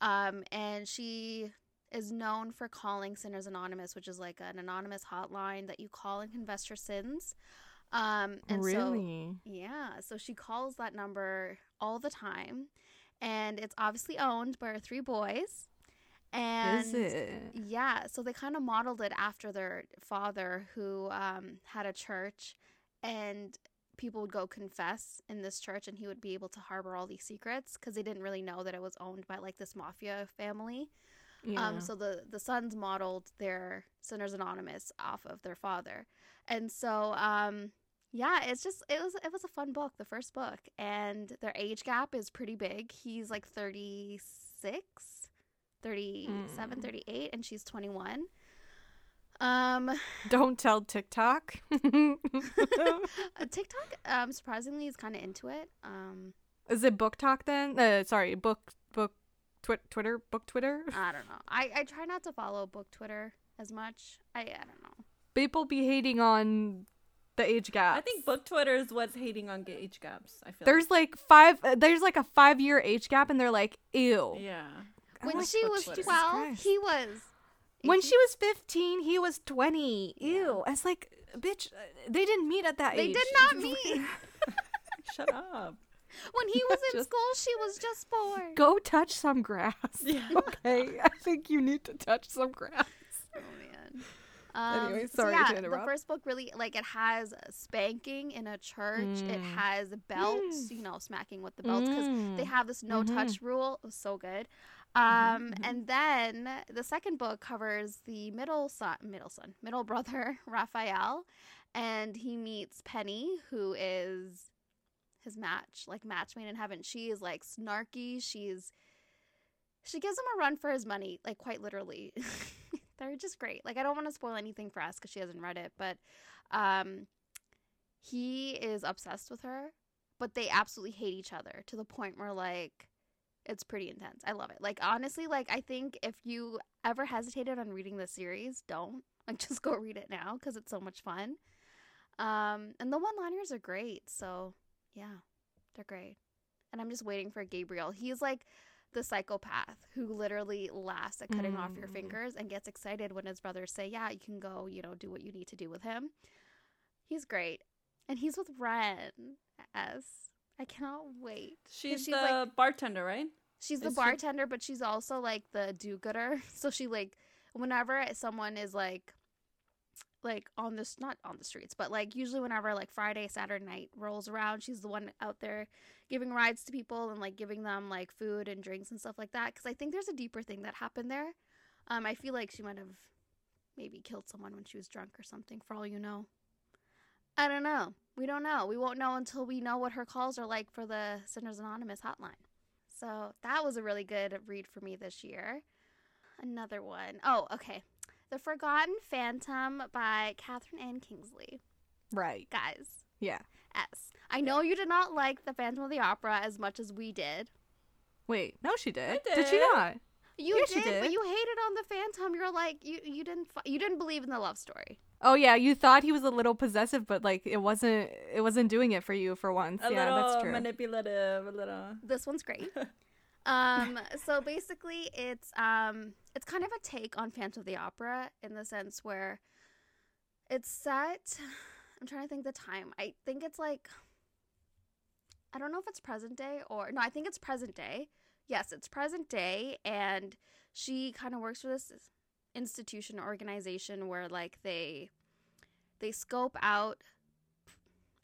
Um, and she is known for calling Sinners Anonymous, which is like an anonymous hotline that you call and confess your sins. Um, and so really? yeah, so she calls that number all the time, and it's obviously owned by her three boys. And Is it? yeah, so they kind of modeled it after their father, who um, had a church, and people would go confess in this church, and he would be able to harbor all these secrets because they didn't really know that it was owned by like this mafia family. Yeah. Um, so the the sons modeled their Sinners Anonymous off of their father, and so um, yeah, it's just it was it was a fun book, the first book, and their age gap is pretty big. He's like 36, 37, Mm. 38, and she's 21. Um, [LAUGHS] Don't tell TikTok. [LAUGHS] uh, TikTok, um, surprisingly, is kind of into it. Um, Is it BookTok then? Uh, sorry, book book twi- Twitter book Twitter. I don't know. I I try not to follow book Twitter as much. I I don't know. People be hating on the age gap. I think book Twitter is what's hating on age gaps. I feel there's like five. Uh, there's like a five year age gap, and they're like, ew. yeah. I when like she was Twitter. 12, Christ. he was. When 18. she was 15, he was 20. Ew. It's like, bitch, uh, they didn't meet at that They age. They did not [LAUGHS] meet. [LAUGHS] Shut up. When he was in Just- school, she was just four. Go touch some grass. Yeah. [LAUGHS] okay. I think you need to touch some grass. Oh man. Um, Anyway, so sorry to interrupt. The first book really like it has spanking in a church. It Mm. has belts, you know, smacking with the belts because they Mm. have this no touch rule. It was so good. Mm-hmm, Um, and then the second book covers the middle son, middle son, middle [LAUGHS] brother Raphael, and he meets Penny, who is his match, like match made in heaven. She is like snarky. She's she gives him a run for his money, like quite literally. [LAUGHS] They're just great. Like I don't want to spoil anything for us because she hasn't read it, but um, he is obsessed with her, but they absolutely hate each other to the point where like it's pretty intense. I love it. Like honestly, like I think if you ever hesitated on reading the series, don't. [LAUGHS] Like, just go read it now because it's so much fun. Um, and the one liners are great. So, yeah, they're great. And I'm just waiting for Gabriel. He's like the psychopath who literally laughs at cutting off your Mm. fingers and gets excited when his brothers say, Yeah, you can go, you know, do what you need to do with him. He's great. And he's with Ren S. I cannot wait. She's, she's the like bartender, right? She's the Is she- bartender, but she's also like the do-gooder. [LAUGHS] So she like whenever someone is like like on this not on the streets, but like usually whenever like Friday, Saturday night rolls around, she's the one out there giving rides to people and like giving them like food and drinks and stuff like that. Because I think there's a deeper thing that happened there. Um, I feel like she might have maybe killed someone when she was drunk or something. For all you know, I don't know. We don't know. We won't know until we know what her calls are like for the Sinners Anonymous hotline. So that was a really good read for me this year. Another one. Oh, okay. The Forgotten Phantom by Kathryn Ann Kingsley. Right. Guys, Yeah. S. I know you did not like The Phantom of the Opera as much as we did. Wait, no, she did. I Did she not? You Yeah, did, she but you hated on the Phantom. You're like you you didn't you didn't believe in the love story. Oh yeah, you thought he was a little possessive, but like it wasn't. It wasn't doing it for you for once. A yeah, little that's true. manipulative, a little. This one's great. [LAUGHS] um so basically it's um it's kind of a take on Phantom of the Opera in the sense where it's set I'm trying to think the time. I think it's like I don't know if it's present day or no, I think it's present day. Yes, it's present day and she kind of works for this institution organization where like they they scope out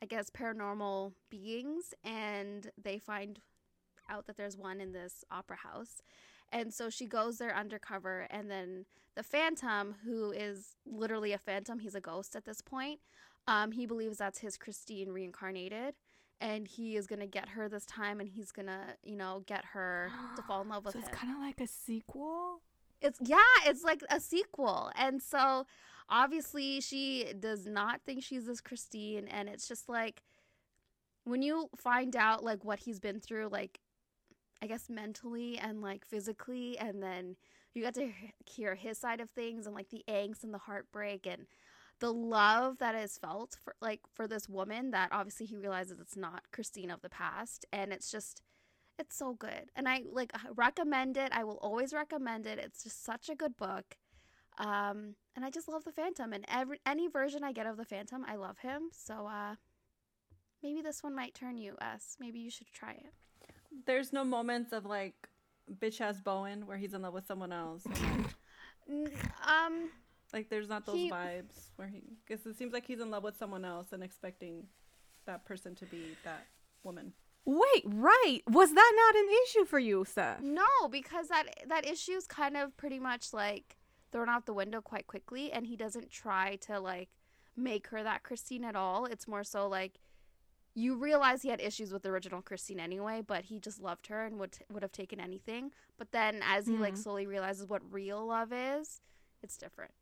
I guess paranormal beings and they find out that there's one in this opera house. And so she goes there undercover and then the phantom who is literally a phantom, he's a ghost at this point. Um he believes that's his Christine reincarnated and he is going to get her this time and he's going to, you know, get her to [GASPS] fall in love with so it's him. kind of like a sequel. It's yeah, it's like a sequel. And so obviously she does not think she's this Christine and it's just like when you find out like what he's been through like I guess mentally and like physically and then you got to hear his side of things and like the angst and the heartbreak and the love that is felt for like for this woman that obviously he realizes it's not Christine of the past and it's just it's so good and i like recommend it i will always recommend it it's just such a good book um and i just love the phantom and every any version i get of the phantom i love him so uh maybe this one might turn you us maybe you should try it There's no moments of like bitch ass Bowen where he's in love with someone else. Um like there's not those He- vibes where he because it seems like he's in love with someone else and expecting that person to be that woman. Wait, right? Was that not an issue for you, Seth? no because that that issue is kind of pretty much like thrown out the window quite quickly and he doesn't try to like make her that christine at all it's more so like you realize he had issues with the original christine anyway but he just loved her and would would have taken anything but then as he like Mhm. slowly realizes what real love is it's different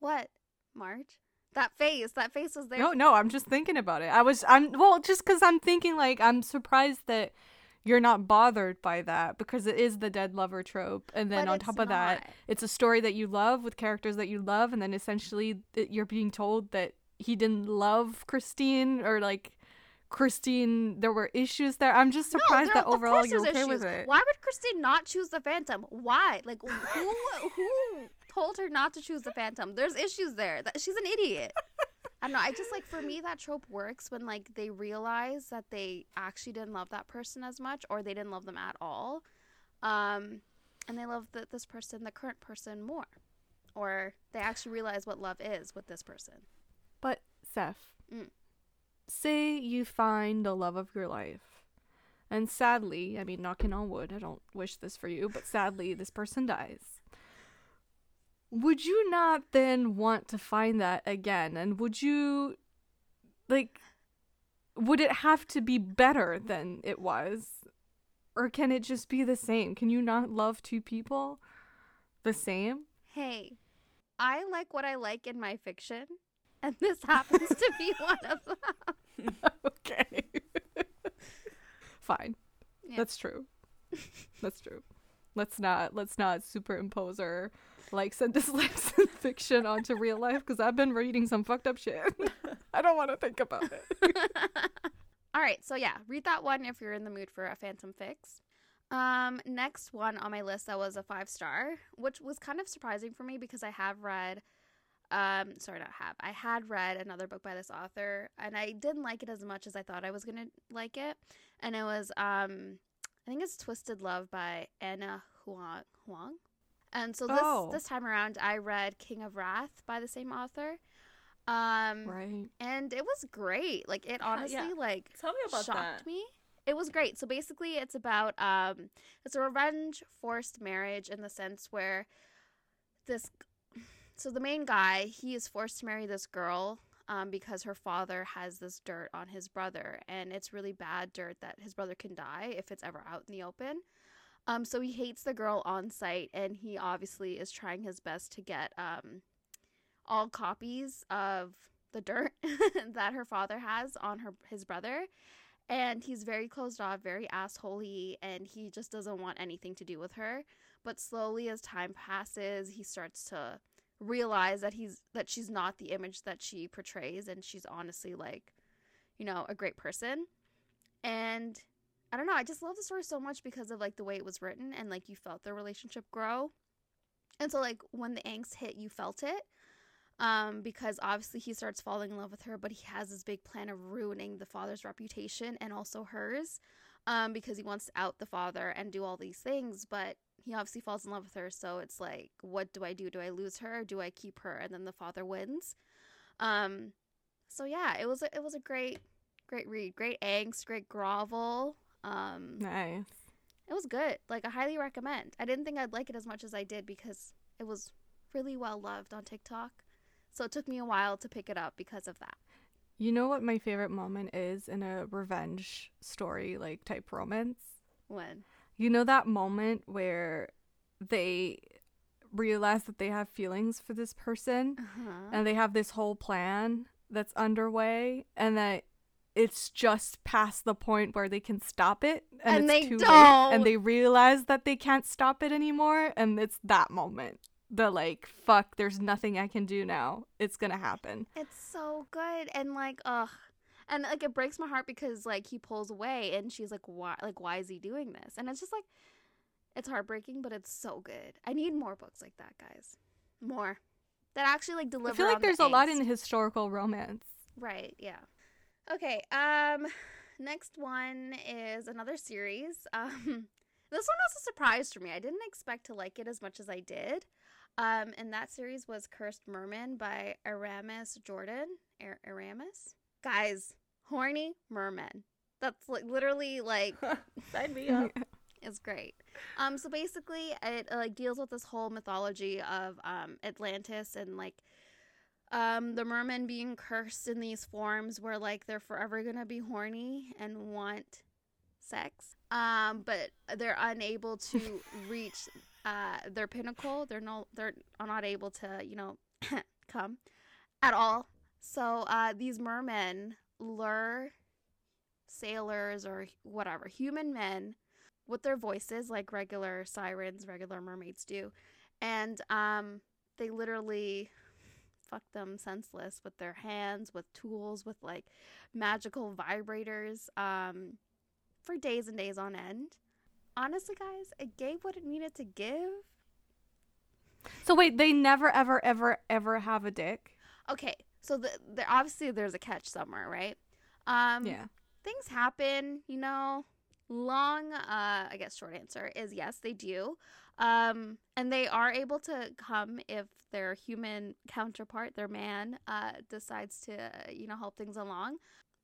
what marge that face that face was there No, no, I'm just thinking about it. I was, I'm, well, just because I'm thinking, like, I'm surprised that you're not bothered by that because it is the dead lover trope. And then But on top of that, it's a story that you love with characters that you love. And then essentially it, you're being told that he didn't love Christine or, like, Christine, there were issues there. I'm just No, surprised there- that overall you're okay with it. Why would Christine not choose the Phantom? Why? Like who who [LAUGHS] [LAUGHS] told her not to choose the Phantom? There's issues there. That she's an idiot. I don't know. I just like for me that trope works when like they realize that they actually didn't love that person as much or they didn't love them at all, um, and they love the, this person, the current person, more, or they actually realize what love is with this person. But, Seth, Mm. say you find the love of your life. And sadly, I mean, knocking on wood, I don't wish this for you, but sadly, this person dies. Would you not then want to find that again? And would you, like, would it have to be better than it was? Or can it just be the same? Can you not love two people the same? Hey, I like what I like in my fiction, and this [LAUGHS] happens to be one of them. [LAUGHS] okay. [LAUGHS] Fine. Yeah. That's true. That's true. Let's not let's not superimpose our like send this [LAUGHS] fiction onto real life because I've been reading some fucked up shit. [LAUGHS] I don't want to think about it. [LAUGHS] All right, so yeah, read that one if you're in the mood for a phantom fix. Um, next one on my list that was a five star, which was kind of surprising for me because I have read, um, sorry, not have, I had read another book by this author and I didn't like it as much as I thought I was gonna like it, and it was um, I think it's Twisted Love by Ana Huang. Huang. And so this Oh. this time around, I read King of Wrath by the same author. Um, Right. and it was great. Like it Yeah, honestly, yeah. like Tell me about shocked that. me. It was great. So basically, it's about um, it's a revenge forced marriage in the sense where this, [SIGHS] so the main guy he is forced to marry this girl um, because her father has this dirt on his brother, and it's really bad dirt that his brother can die if it's ever out in the open. Um, so he hates the girl on sight, and he obviously is trying his best to get um, all copies of the dirt [LAUGHS] that her father has on her his brother and he's very closed off, very assholey, and he just doesn't want anything to do with her. But slowly, as time passes, he starts to realize that he's that she's not the image that she portrays, and she's honestly like, you know, a great person. And I don't know, I just love the story so much because of like the way it was written, and like you felt their relationship grow. And so, like when the angst hit, you felt it um, because obviously he starts falling in love with her, but he has this big plan of ruining the father's reputation and also hers, um, because he wants to out the father and do all these things. But he obviously falls in love with her, so it's like, what do I do? Do I lose her? Do I keep her? And then the father wins. Um, so yeah, it was a, it was a great, great read, great angst, great grovel. Um, Nice. it was good. Like I highly recommend. I didn't think I'd like it as much as I did because it was really well loved on TikTok. So it took me a while to pick it up because of that. You know what my favorite moment is in a revenge story, like type romance? When You know that moment where they realize that they have feelings for this person uh-huh. and they have this whole plan that's underway and that it's just past the point where they can stop it and, And it's they too late don't. and they realize that they can't stop it anymore and it's that moment the like fuck there's nothing i can do now it's gonna happen it's so good and like ugh, and like it breaks my heart because like he pulls away and she's like why like why is he doing this? And it's just like it's heartbreaking, but it's so good. I need more books like that, guys. More that actually like deliver. i feel like the there's a lot angst. in historical romance Right, yeah. Okay, um next one is another series. [LAUGHS] Um this one was a surprise for me. I didn't expect to like it as much as I did. Um and that series was Cursed Merman by Aramis Jordan. Ar- Aramis? Guys, horny merman. That's like literally like [LAUGHS] Sign me up. [LAUGHS] is great. Um, so basically, it like deals with this whole mythology of um Atlantis and like um the mermen being cursed in these forms where like they're forever gonna be horny and want sex. Um, but they're unable to [LAUGHS] reach uh their pinnacle. They're no they're not able to you know [COUGHS] come at all. So uh these mermen lure sailors or whatever human men with their voices like regular sirens, regular mermaids do. And um they literally fuck them senseless with their hands, with tools, with like magical vibrators um for days and days on end. Honestly, guys, it gave what it needed to give. so wait they never ever ever ever have a dick Okay, so the, there obviously there's a catch somewhere, right? Um yeah things happen, you know. Long, uh, I guess short answer is yes, they do. Um, and they are able to come if their human counterpart, their man, uh, decides to, uh, you know, help things along.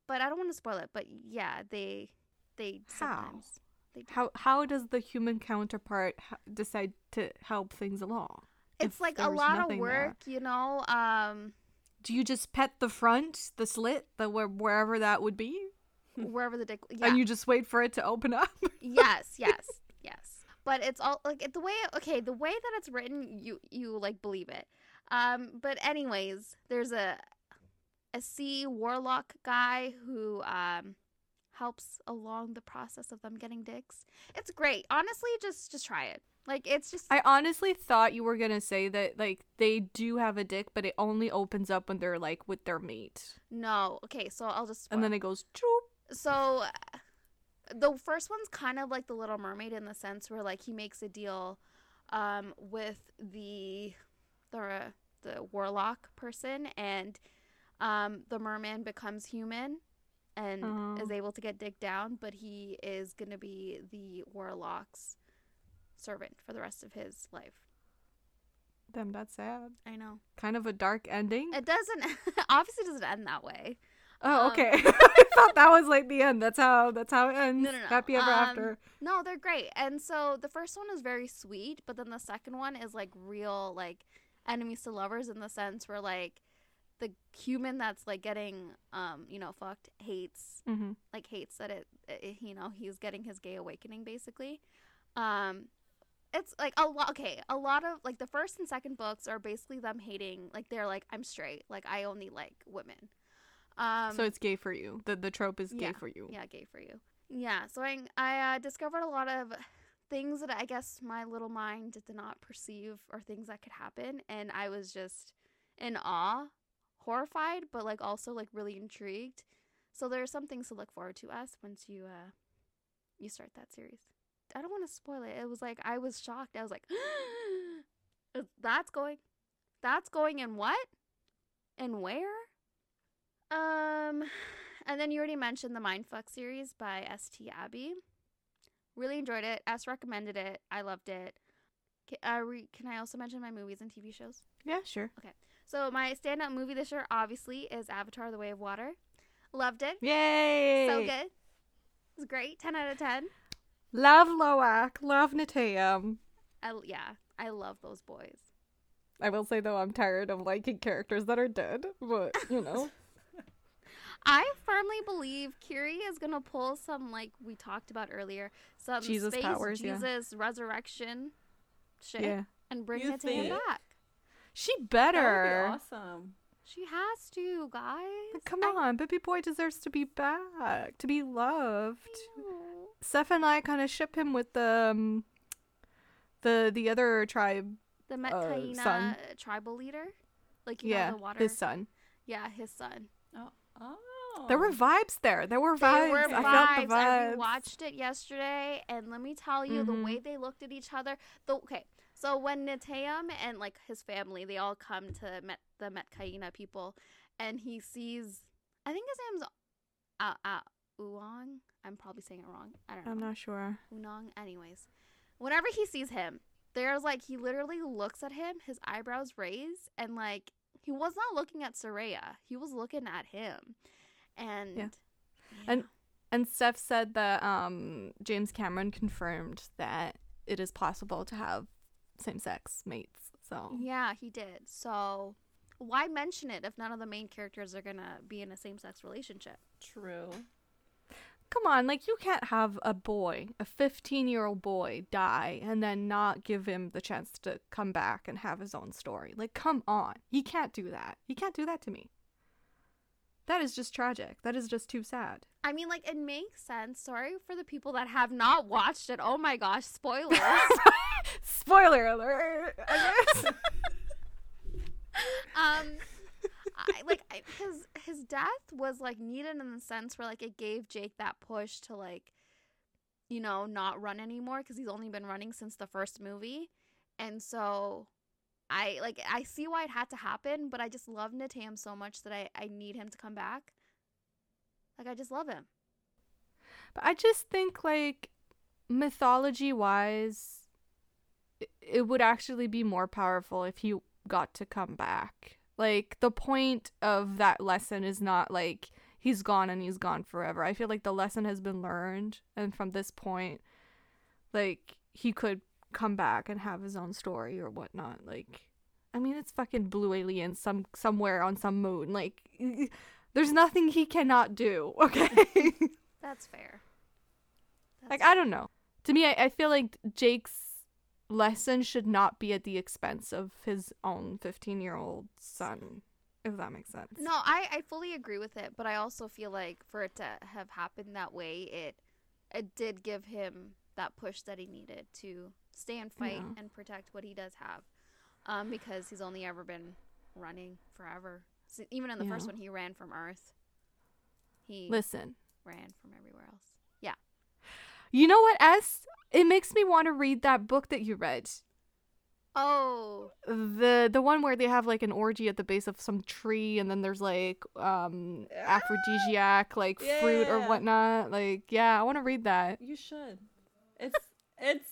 But I don't want to spoil it. But yeah, they, they How? sometimes they do. how how does the human counterpart ha- decide to help things along It's like a lot of nothing there? work, you know. Um, do you just pet the front the slit the where, wherever that would be wherever the dick, yeah, and you just wait for it to open up [LAUGHS] yes, yes. But it's all like it- the way okay, the way that it's written, you you like believe it. Um, but anyways, there's a a sea warlock guy who um helps along the process of them getting dicks. It's great. Honestly, just just try it. Like it's just I honestly thought you were gonna say that like they do have a dick, but it only opens up when they're like with their mate, no. Okay, so I'll just and then it goes choop. so the first one's kind of like the Little Mermaid in the sense where like he makes a deal um with the the the warlock person and um the merman becomes human and Oh. is able to get dick down, but he is gonna be the warlock's servant for the rest of his life. Damn, that's sad. I know. Kind of a dark ending. It doesn't [LAUGHS] obviously doesn't end that way. Oh, um, okay. [LAUGHS] [LAUGHS] I thought that was like the end. That's how. That's how it ends. No, no, no. Happy ever Um, after. No, they're great. And so the first one is very sweet, but then the second one is like real like enemies to lovers in the sense where like the human that's like getting um you know fucked hates Mm-hmm. like hates that it, it you know he's getting his gay awakening basically um it's like a lot okay a lot of like the first and second books are basically them hating like they're like i'm straight like i only like women um so it's gay for you. The the trope is gay yeah, for you. yeah gay for you. Yeah so i i uh, discovered a lot of things that i guess my little mind did not perceive or things that could happen and i was just in awe horrified but like also like really intrigued. So there are some things to look forward to us once you uh you start that series. I don't want to spoil it. It was like i was shocked. I was like [GASPS] that's going that's going in what? And where um and then you already mentioned the mindfuck series by S.T. Abby really enjoyed it s recommended it i loved it Ca- uh, re- can i also mention my movies and tv shows Yeah, sure. Okay. So my standout movie this year obviously is Avatar: The Way of Water. Loved it. Yay! So good. It's great. 10 out of 10. Love Lo'ak. Love Neteyam. I, yeah, I love those boys. I will say though, I'm tired of liking characters that are dead. But you know, [LAUGHS] I firmly believe Kiri is gonna pull some like we talked about earlier, some Jesus space powers, yeah. Jesus resurrection shit, yeah, and bring You Natea think? back. she That better. would be awesome. She has to, guys. Come I on, Baby Boy deserves to be back, to be loved. know. Steph and I kind of ship him with the um, the the other tribe. The Uh, Metkayina son. tribal leader, like you yeah, know the water. his son. Yeah, his son. Oh. oh. There were vibes there. There were vibes. were I vibes. felt the vibes. I vibes. rewatched it yesterday, and let me tell you, the Mhm. way they looked at each other. The okay, so when Neteyam and like his family, they all come to Met the Metkayina people, and he sees, I think his name's uh, uh, Uong. I'm probably saying it wrong. I don't know. I'm not sure. Unong. Anyways, whenever he sees him, there's like he literally looks at him, his eyebrows raise, and like he was not looking at Tsireya. He was looking at him, and Yeah. And- And Steph said that um, James Cameron confirmed that it is possible to have same-sex mates. So yeah, he did. So why mention it if none of the main characters are gonna be in a same-sex relationship? True. come on, like you can't have a boy, a 15-year-old boy, die and then not give him the chance to come back and have his own story. Like, come on, you can't do that. You can't do that to me. That is just tragic. That is just too sad. I mean, like it makes sense. Sorry for the people that have not watched it. Oh my gosh, spoilers. [LAUGHS] Spoiler alert. I guess. [LAUGHS] um I, like his his death was like needed in the sense where like it gave Jake that push to like you know not run anymore because he's only been running since the first movie and so I like I see why it had to happen but I just love Neteyam so much that I I need him to come back like I just love him But I just think like mythology wise it, it would actually be more powerful if he got to come back. Like the point of that lesson is not like he's gone and he's gone forever. I feel like the lesson has been learned and from this point like he could come back and have his own story or whatnot. Like I mean it's fucking blue alien some somewhere on some moon. Like there's nothing he cannot do, [LAUGHS] okay? that's fair Like That's I don't know. To me, I, I feel like Jake's lesson should not be at the expense of his own fifteen-year-old son. If that makes sense. No, I, I fully agree with it, but I also feel like for it to have happened that way, it it did give him that push that he needed to stay and fight Yeah. and protect what he does have, um, because he's only ever been running forever. So even in the first one, he ran from Earth. He Listen, ran from everywhere else. Yeah. You know what, S? It makes me want to read that book that you read. Oh, The the one where they have like an orgy at the base of some tree and then there's like um aphrodisiac like fruit or whatnot. Like, yeah, I want to read that. You should. It's it's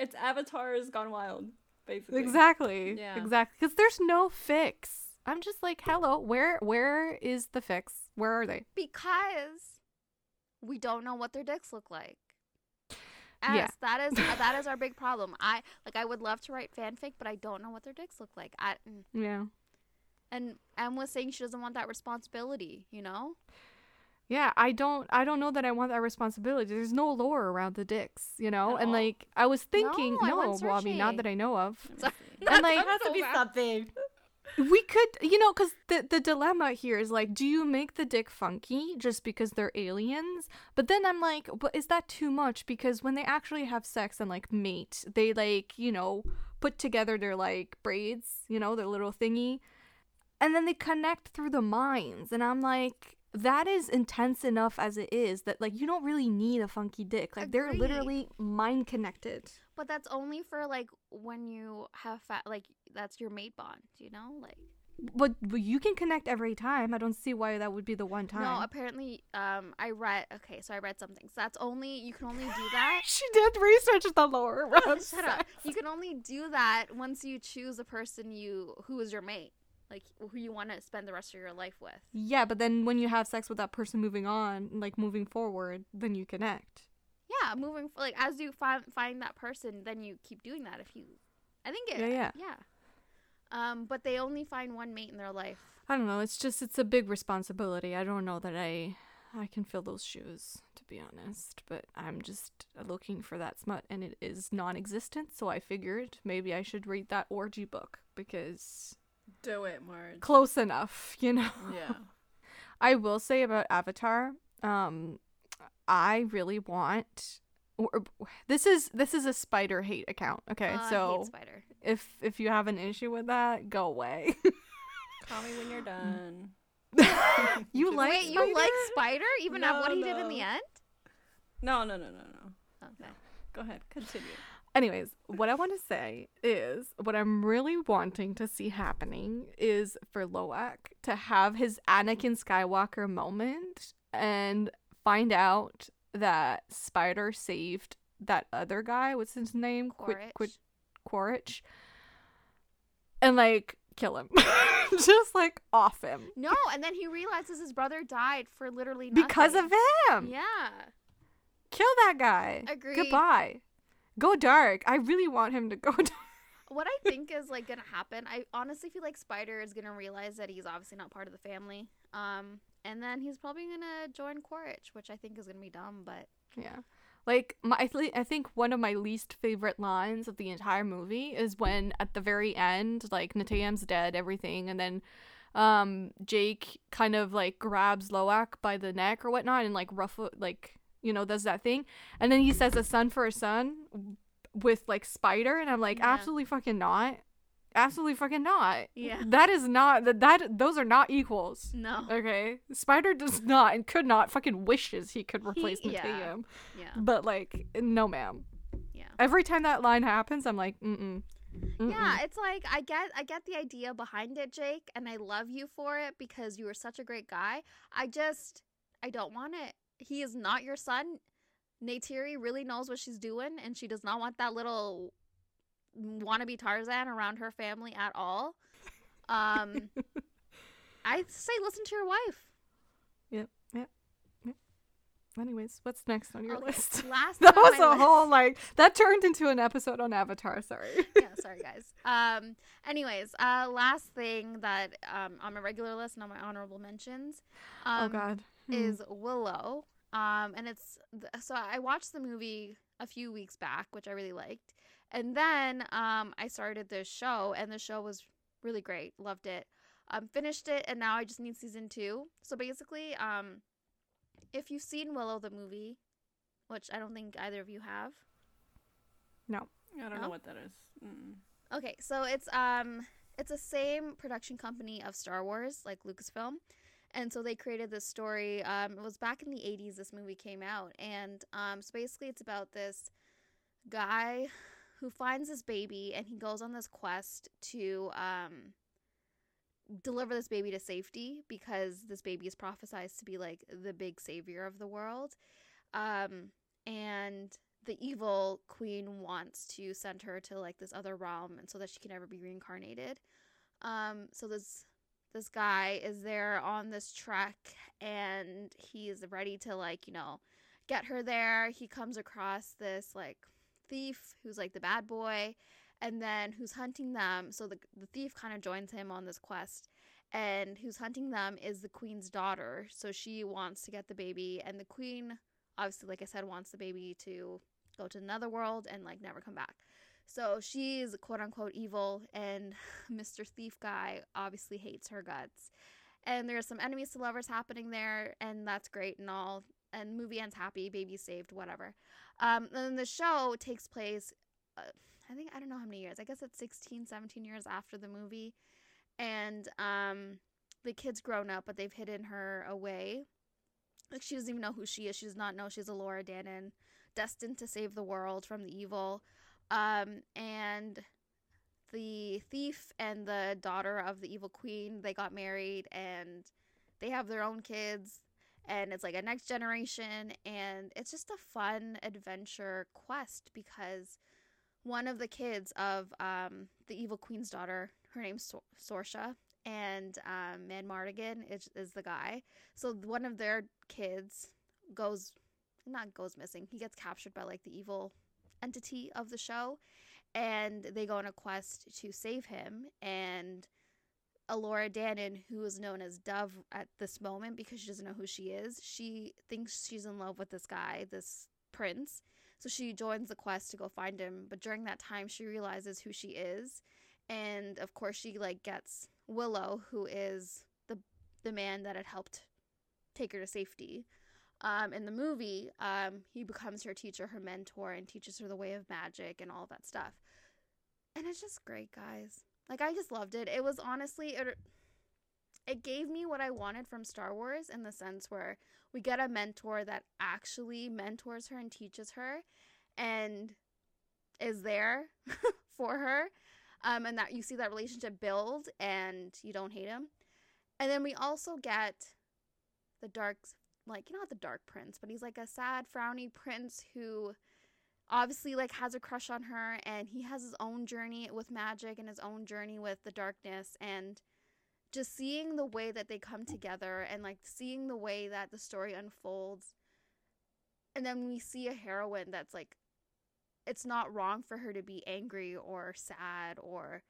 it's Avatar's Gone Wild, basically. Exactly. Yeah. Exactly. Because there's no fix. I'm just like, hello, where where is the fix? Where are they? because we don't know what their dicks look like. Yes, Yeah. that is [LAUGHS] that is our big problem. I like I would love to write fanfic, but I don't know what their dicks look like. I mm. Yeah. and Em was saying she doesn't want that responsibility. You know? Yeah, I don't I don't know that I want that responsibility. There's no lore around the dicks, you know? At and all? like I was thinking I no, went well, I mean not that I know of. [LAUGHS] [LAUGHS] And like There has to be something. we could you know because the, the dilemma here is like do you make the dick funky just because they're aliens but then i'm like but is that too much because when they actually have sex and like mate they like you know put together their like braids you know their little thingy and then they connect through the minds and i'm like that is intense enough as it is that like you don't really need a funky dick like they're literally mind connected But that's only for like when you have fat. Like that's your mate bond. You know? Like but, but you can connect every time i don't see why that would be the one time no. Apparently, um, I read. Okay, so I read something. So that's only you can only do that. [LAUGHS] She did research the lower [LAUGHS] Shut up. You can only do that once you choose a person you who is your mate, like who you want to spend the rest of your life with. Yeah, but then when you have sex with that person moving on, like moving forward, then you connect. Yeah, moving f- like as you find find that person, then you keep doing that. If you, I think it. Yeah, yeah. yeah. Um, but they only find one mate in their life. I don't know. It's just it's a big responsibility. I don't know that I I can fill those shoes to be honest. But I'm just looking for that smut, and it is non-existent. So I figured maybe I should read that orgy book because Do it, Marge. close enough, [LAUGHS] you know. Yeah. [LAUGHS] I will say about Avatar, um, I really want. Or, this is this is a spider hate account. Okay, Uh, I so hate spider. if if you have an issue with that, go away. [LAUGHS] Call me when you're done. you like Wait, spider? you like spider even at what he did in the end? No, no, no, no, no. Okay. Go ahead. Continue. Anyways, what I want to say is what I'm really wanting to see happening is for Lo'ak to have his Anakin Skywalker moment and find out that Spider saved that other guy. What's his name? Quaritch. Quaritch. And like kill him. [LAUGHS] Just like off him. No, and then he realizes his brother died for literally nothing. Because of him. Yeah. Kill that guy. Agreed. Goodbye. Go dark. I really want him to go [LAUGHS] dark. What I think is like gonna happen, I honestly feel like Spider is gonna realize that he's obviously not part of the family. Um, and then he's probably gonna join Quaritch, which I think is gonna be dumb, but Yeah. Like my I, th- I think one of my least favorite lines of the entire movie is when at the very end like Neteyam's dead everything and then um Jake kind of like grabs Lo'ak by the neck or whatnot and like ruffle like you know does that thing and then he says a son for a son with like Spider and I'm like Yeah. absolutely fucking not absolutely fucking not Yeah. that is not that that those are not equals no. Okay, Spider does not and could not fucking wishes he could replace He- yeah. Mateo, Yeah. but like no, ma'am. Yeah. Every time that line happens, I'm like, mm mm. Yeah, it's like I get I get the idea behind it, Jake, and I love you for it because you were such a great guy. I just I don't want it. He is not your son. Neytiri really knows what she's doing and she does not want that little wannabe Tarzan around her family at all. Um [LAUGHS] I say listen to your wife. Yep, yep, yep. Anyways, what's next on your Okay, list? [LAUGHS] Last [LAUGHS] that was a list- whole like that turned into an episode on Avatar. Sorry. yeah, sorry guys. Um anyways, uh last thing that um on my regular list and on my honorable mentions. Um, oh God. Hmm. is Willow. Um, and it's so I watched the movie a few weeks back, which I really liked, and then um, I started this show, and the show was really great. Loved it. Um, finished it, and now I just need season two. So basically, um, if you've seen Willow the movie, which I don't think either of you have, No, I don't No? know what that is. Mm. Okay, so it's um it's the same production company of Star Wars, like Lucasfilm. And so they created this story. Um, it was back in the 80s this movie came out. And um, so basically it's about this guy who finds this baby and he goes on this quest to um, deliver this baby to safety because this baby is prophesized to be like the big savior of the world. Um, and the evil queen wants to send her to like this other realm and so that she can never be reincarnated. Um, so this this guy is there on this trek and he's ready to like, you know, get her there. He comes across this like thief who's like the bad boy and then who's hunting them. So the the thief kind of joins him on this quest and who's hunting them is the queen's daughter. So she wants to get the baby and the queen obviously like I said wants the baby to go to another world and like never come back. So she's quote unquote evil, and [LAUGHS] Mr. Thief guy obviously hates her guts. And there's some enemies to lovers happening there, and that's great and all. And movie ends happy, baby saved, whatever. Um, and then the show takes place, uh, I think, I don't know how many years. I guess it's 16, 17 years after the movie. And um, the kid's grown up, but they've hidden her away. Like, she doesn't even know who she is. She does not know she's Elora Danan, destined to save the world from the evil. Um, and the thief and the daughter of the evil queen, they got married and they have their own kids. And it's like a next generation. And it's just a fun adventure quest because one of the kids of um, the evil queen's daughter, her name's Sor- Sorsha, and um, Madmartigan is, is the guy. So one of their kids goes, not goes missing, he gets captured by like the evil entity of the show and they go on a quest to save him and Elora Danan, who is known as Dove at this moment because she doesn't know who she is, she thinks she's in love with this guy, this prince. So she joins the quest to go find him, but during that time she realizes who she is. And of course she like gets Willow, who is the the man that had helped take her to safety. Um, in the movie, um, he becomes her teacher, her mentor, and teaches her the way of magic and all that stuff. And it's just great, guys. Like I just loved it. It was honestly it, it gave me what I wanted from Star Wars in the sense where we get a mentor that actually mentors her and teaches her and is there [LAUGHS] for her. Um, and that you see that relationship build and you don't hate him. And then we also get the dark like not the dark prince, but he's like a sad, frowny prince who obviously like has a crush on her and he has his own journey with magic and his own journey with the darkness and just seeing the way that they come together and like seeing the way that the story unfolds and then we see a heroine that's like it's not wrong for her to be angry or sad or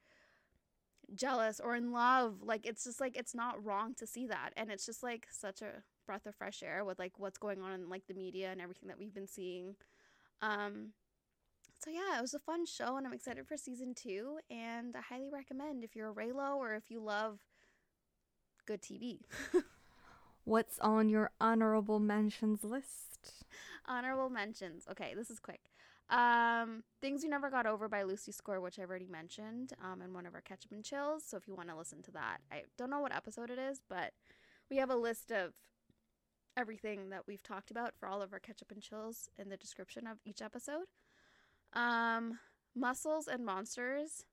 jealous or in love like it's just like it's not wrong to see that and it's just like such a breath of fresh air with like what's going on in like the media and everything that we've been seeing. Um so yeah it was a fun show and i'm excited for season two and i highly recommend if you're a Reylo or if you love good tv [LAUGHS] What's on your honorable mentions list? honorable mentions. Okay this is quick. Um things You never got over by lucy score which i've already mentioned um in one of our ketchup and chills. So if you want to listen to that i don't know what episode it is but we have a list of everything that we've talked about for all of our ketchup and chills in the description of each episode um muscles and monsters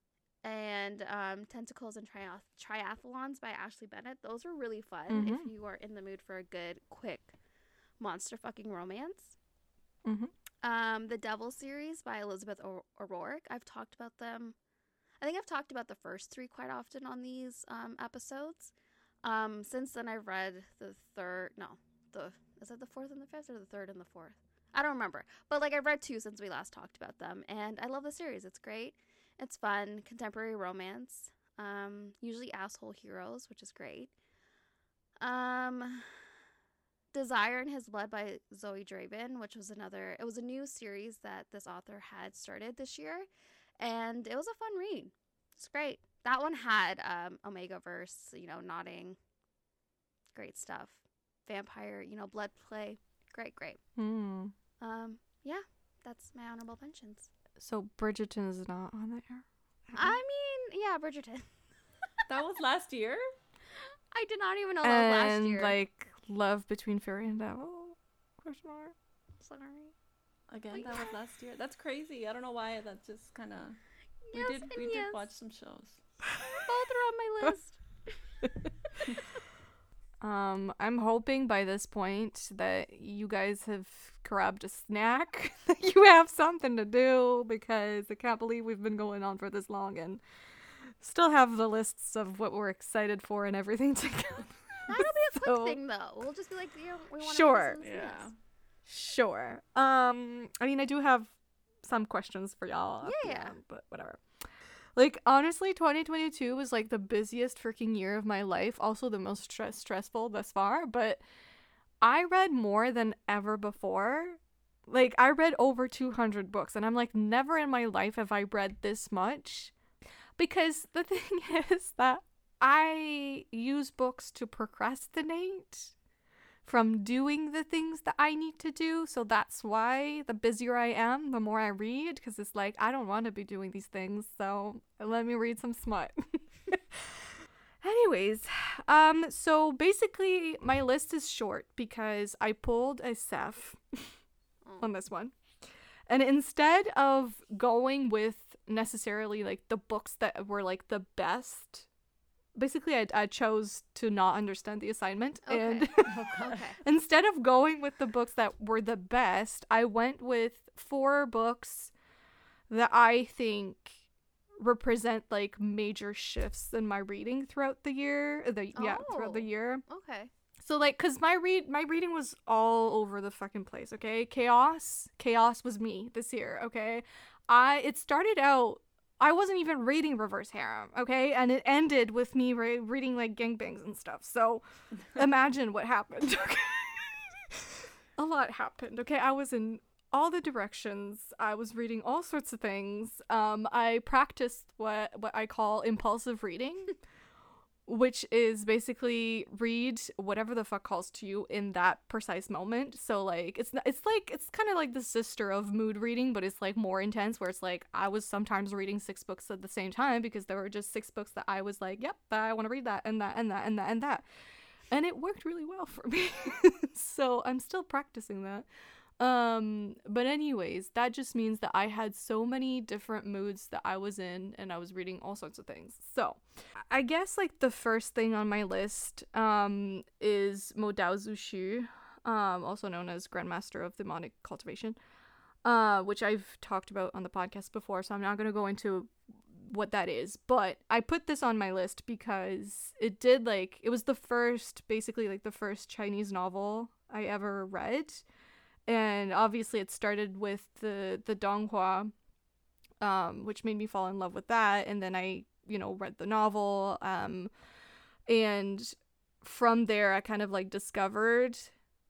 and um, tentacles and triath- triathlons by ashley bennett those are really fun if Mhm. you are in the mood for a good quick monster fucking romance Mhm. um, the Devil series by Elizabeth o- O'Roark. I've talked about them. I think I've talked about the first three quite often on these um, episodes. Um, since then, I've read the third. No, the is it the fourth and the fifth, or the third and the fourth? I don't remember. But like I've read two since we last talked about them, and I love the series. It's great. It's fun, contemporary romance. Um, usually asshole heroes, which is great. Um, Desire in His Blood by Zoe Draven, which was another, it was a new series that this author had started this year, and it was a fun read. It's great. That one had um, Omega Verse, you know, knotting. Great stuff. Vampire, you know, blood play. Great, great. Hmm. Um, yeah, that's my honorable mentions. So Bridgerton is not on there. I mean, yeah, Bridgerton. [LAUGHS] That was last year. I did not even know that was last and year. like Love Between Fairy and Devil. Question mark. Sorry. Again, Wait. that was last year. That's crazy. I don't know why. That just kind of. Yes we did. and We did watch some shows. Both are on my list. [LAUGHS] [LAUGHS] Um, I'm hoping by this point that you guys have grabbed a snack, [LAUGHS] that you have something to do because I can't believe we've been going on for this long and still have the lists of what we're excited for and everything [LAUGHS] to go. That'll be a quick So- thing, though. We'll just be like, yeah, we want Sure. To Yeah. Sure. Um, I mean, I do have some questions for y'all. Yeah, yeah. end, but whatever. Like honestly, 2022 was like the busiest freaking year of my life. Also the most stress stressful thus far. But I read more than ever before. Like I read over 200 books, and I'm like, never in my life have I read this much. Because the [LAUGHS] thing is that I use books to procrastinate from doing the things that I need to do. So that's why the busier I am, the more I read because it's like I don't want to be doing these things. So let me read some smut. [LAUGHS] Anyways, um so basically my list is short because I pulled a Seth on this one. And instead of going with necessarily like the books that were like the best, basically I, I chose to not understand the assignment and [LAUGHS] Okay. Okay. [LAUGHS] instead of going with the books that were the best, I went with four books that I think represent like major shifts in my reading throughout the year. The yeah, throughout the Oh. year. Okay. So like cuz my read my reading was all over the fucking place, okay? Chaos, chaos was me this year, okay? I it started out I wasn't even reading Reverse Harem, okay? And it ended with me re- reading like gangbangs and stuff. So [LAUGHS] imagine what happened. [LAUGHS] Okay? a lot happened. Okay, I was in all the directions. I was reading all sorts of things. Um, I practiced what what I call impulsive reading, [LAUGHS] which is basically read whatever the fuck calls to you in that precise moment. So like it's it's like it's kind of like the sister of mood reading, but it's like more intense. Where it's like I was sometimes reading six books at the same time because there were just six books that I was like, yep, I want to read that and that and that and that and that and it worked really well for [LAUGHS] me. so I'm still practicing that. Um, but anyways, that just means that I had so many different moods that I was in and I was reading all sorts of things. So, I guess like the first thing on my list um is Mo Dao Zu Shi, um also known as Grandmaster of Demonic Cultivation. Uh, which I've talked about on the podcast before, so I'm not going to go into what that is, but I put this on my list because it did like it was the first basically like the first Chinese novel I ever read. And obviously it started with the the Donghua um which made me fall in love with that. And then I, you know, read the novel um and from there I kind of like discovered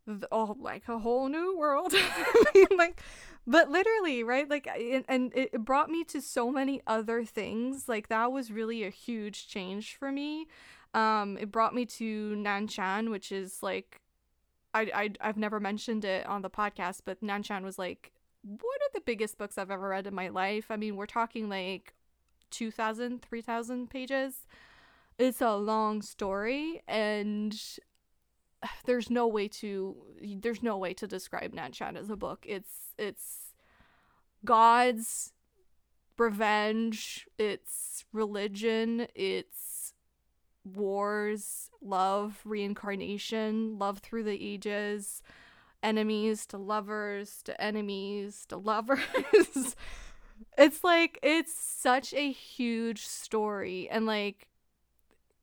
the, oh like a whole new world. [LAUGHS] I mean, like but literally right? Like and, and it brought me to so many other things. Like that was really a huge change for me. Um it brought me to nanshan which is like I, I i've never mentioned it on the podcast but nanshan was like one of the biggest books i've ever read in my life i mean we're talking like 2000 3000 pages it's a long story and [SIGHS] there's no way to there's no way to describe Nanshan as a book. It's it's gods, revenge, it's religion, it's wars, love, reincarnation, love through the ages, enemies to lovers to enemies to lovers. [LAUGHS] it's like it's such a huge story and like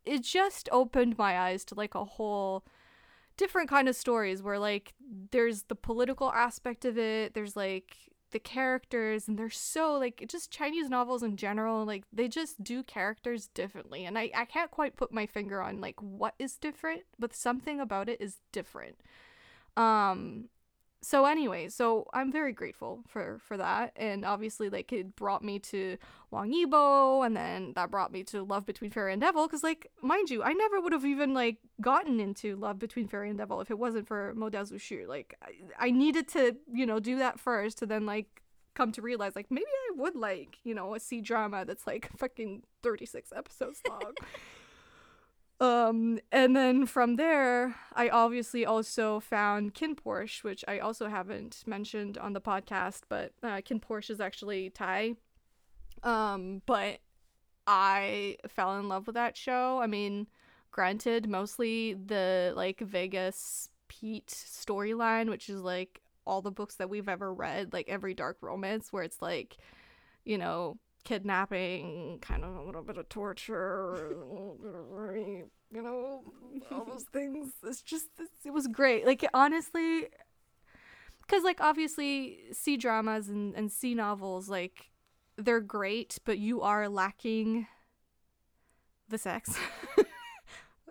it just opened my eyes to like a whole different kind of stories where like there's the political aspect of it there's like the characters and they're so like just chinese novels in general like they just do characters differently and i, I can't quite put my finger on like what is different but something about it is different. Um so anyway so i'm very grateful for for that and obviously like it brought me to wang yibo and then that brought me to love between fairy and devil because like mind you i never would have even like gotten into love between fairy and devil if it wasn't for shu like I, I needed to you know do that first to then like come to realize like maybe i would like, you know, a C drama that's like fucking 36 episodes long. [LAUGHS] um, and then from there, I obviously also found KinnPorsche, which I also haven't mentioned on the podcast, but uh, KinnPorsche is actually Thai. Um, but I fell in love with that show. I mean, granted, mostly the like Vegas Pete storyline, which is like all the books that we've ever read, like every dark romance, where it's like, you know, kidnapping, kind of a little bit of torture, you know, all [LAUGHS] those things. It's just, it's, it was great. Like, honestly, because, like, obviously, C dramas and, and C novels, like, they're great, but you are lacking the sex. [LAUGHS]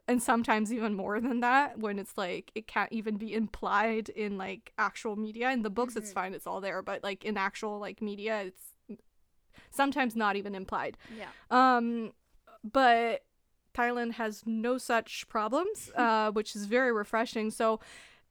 and sometimes even more than that when it's like it can't even be implied in like actual media in the books mm-hmm. it's fine it's all there but like in actual like media it's sometimes not even implied. Yeah. Um but thailand has no such problems [LAUGHS] uh which is very refreshing. So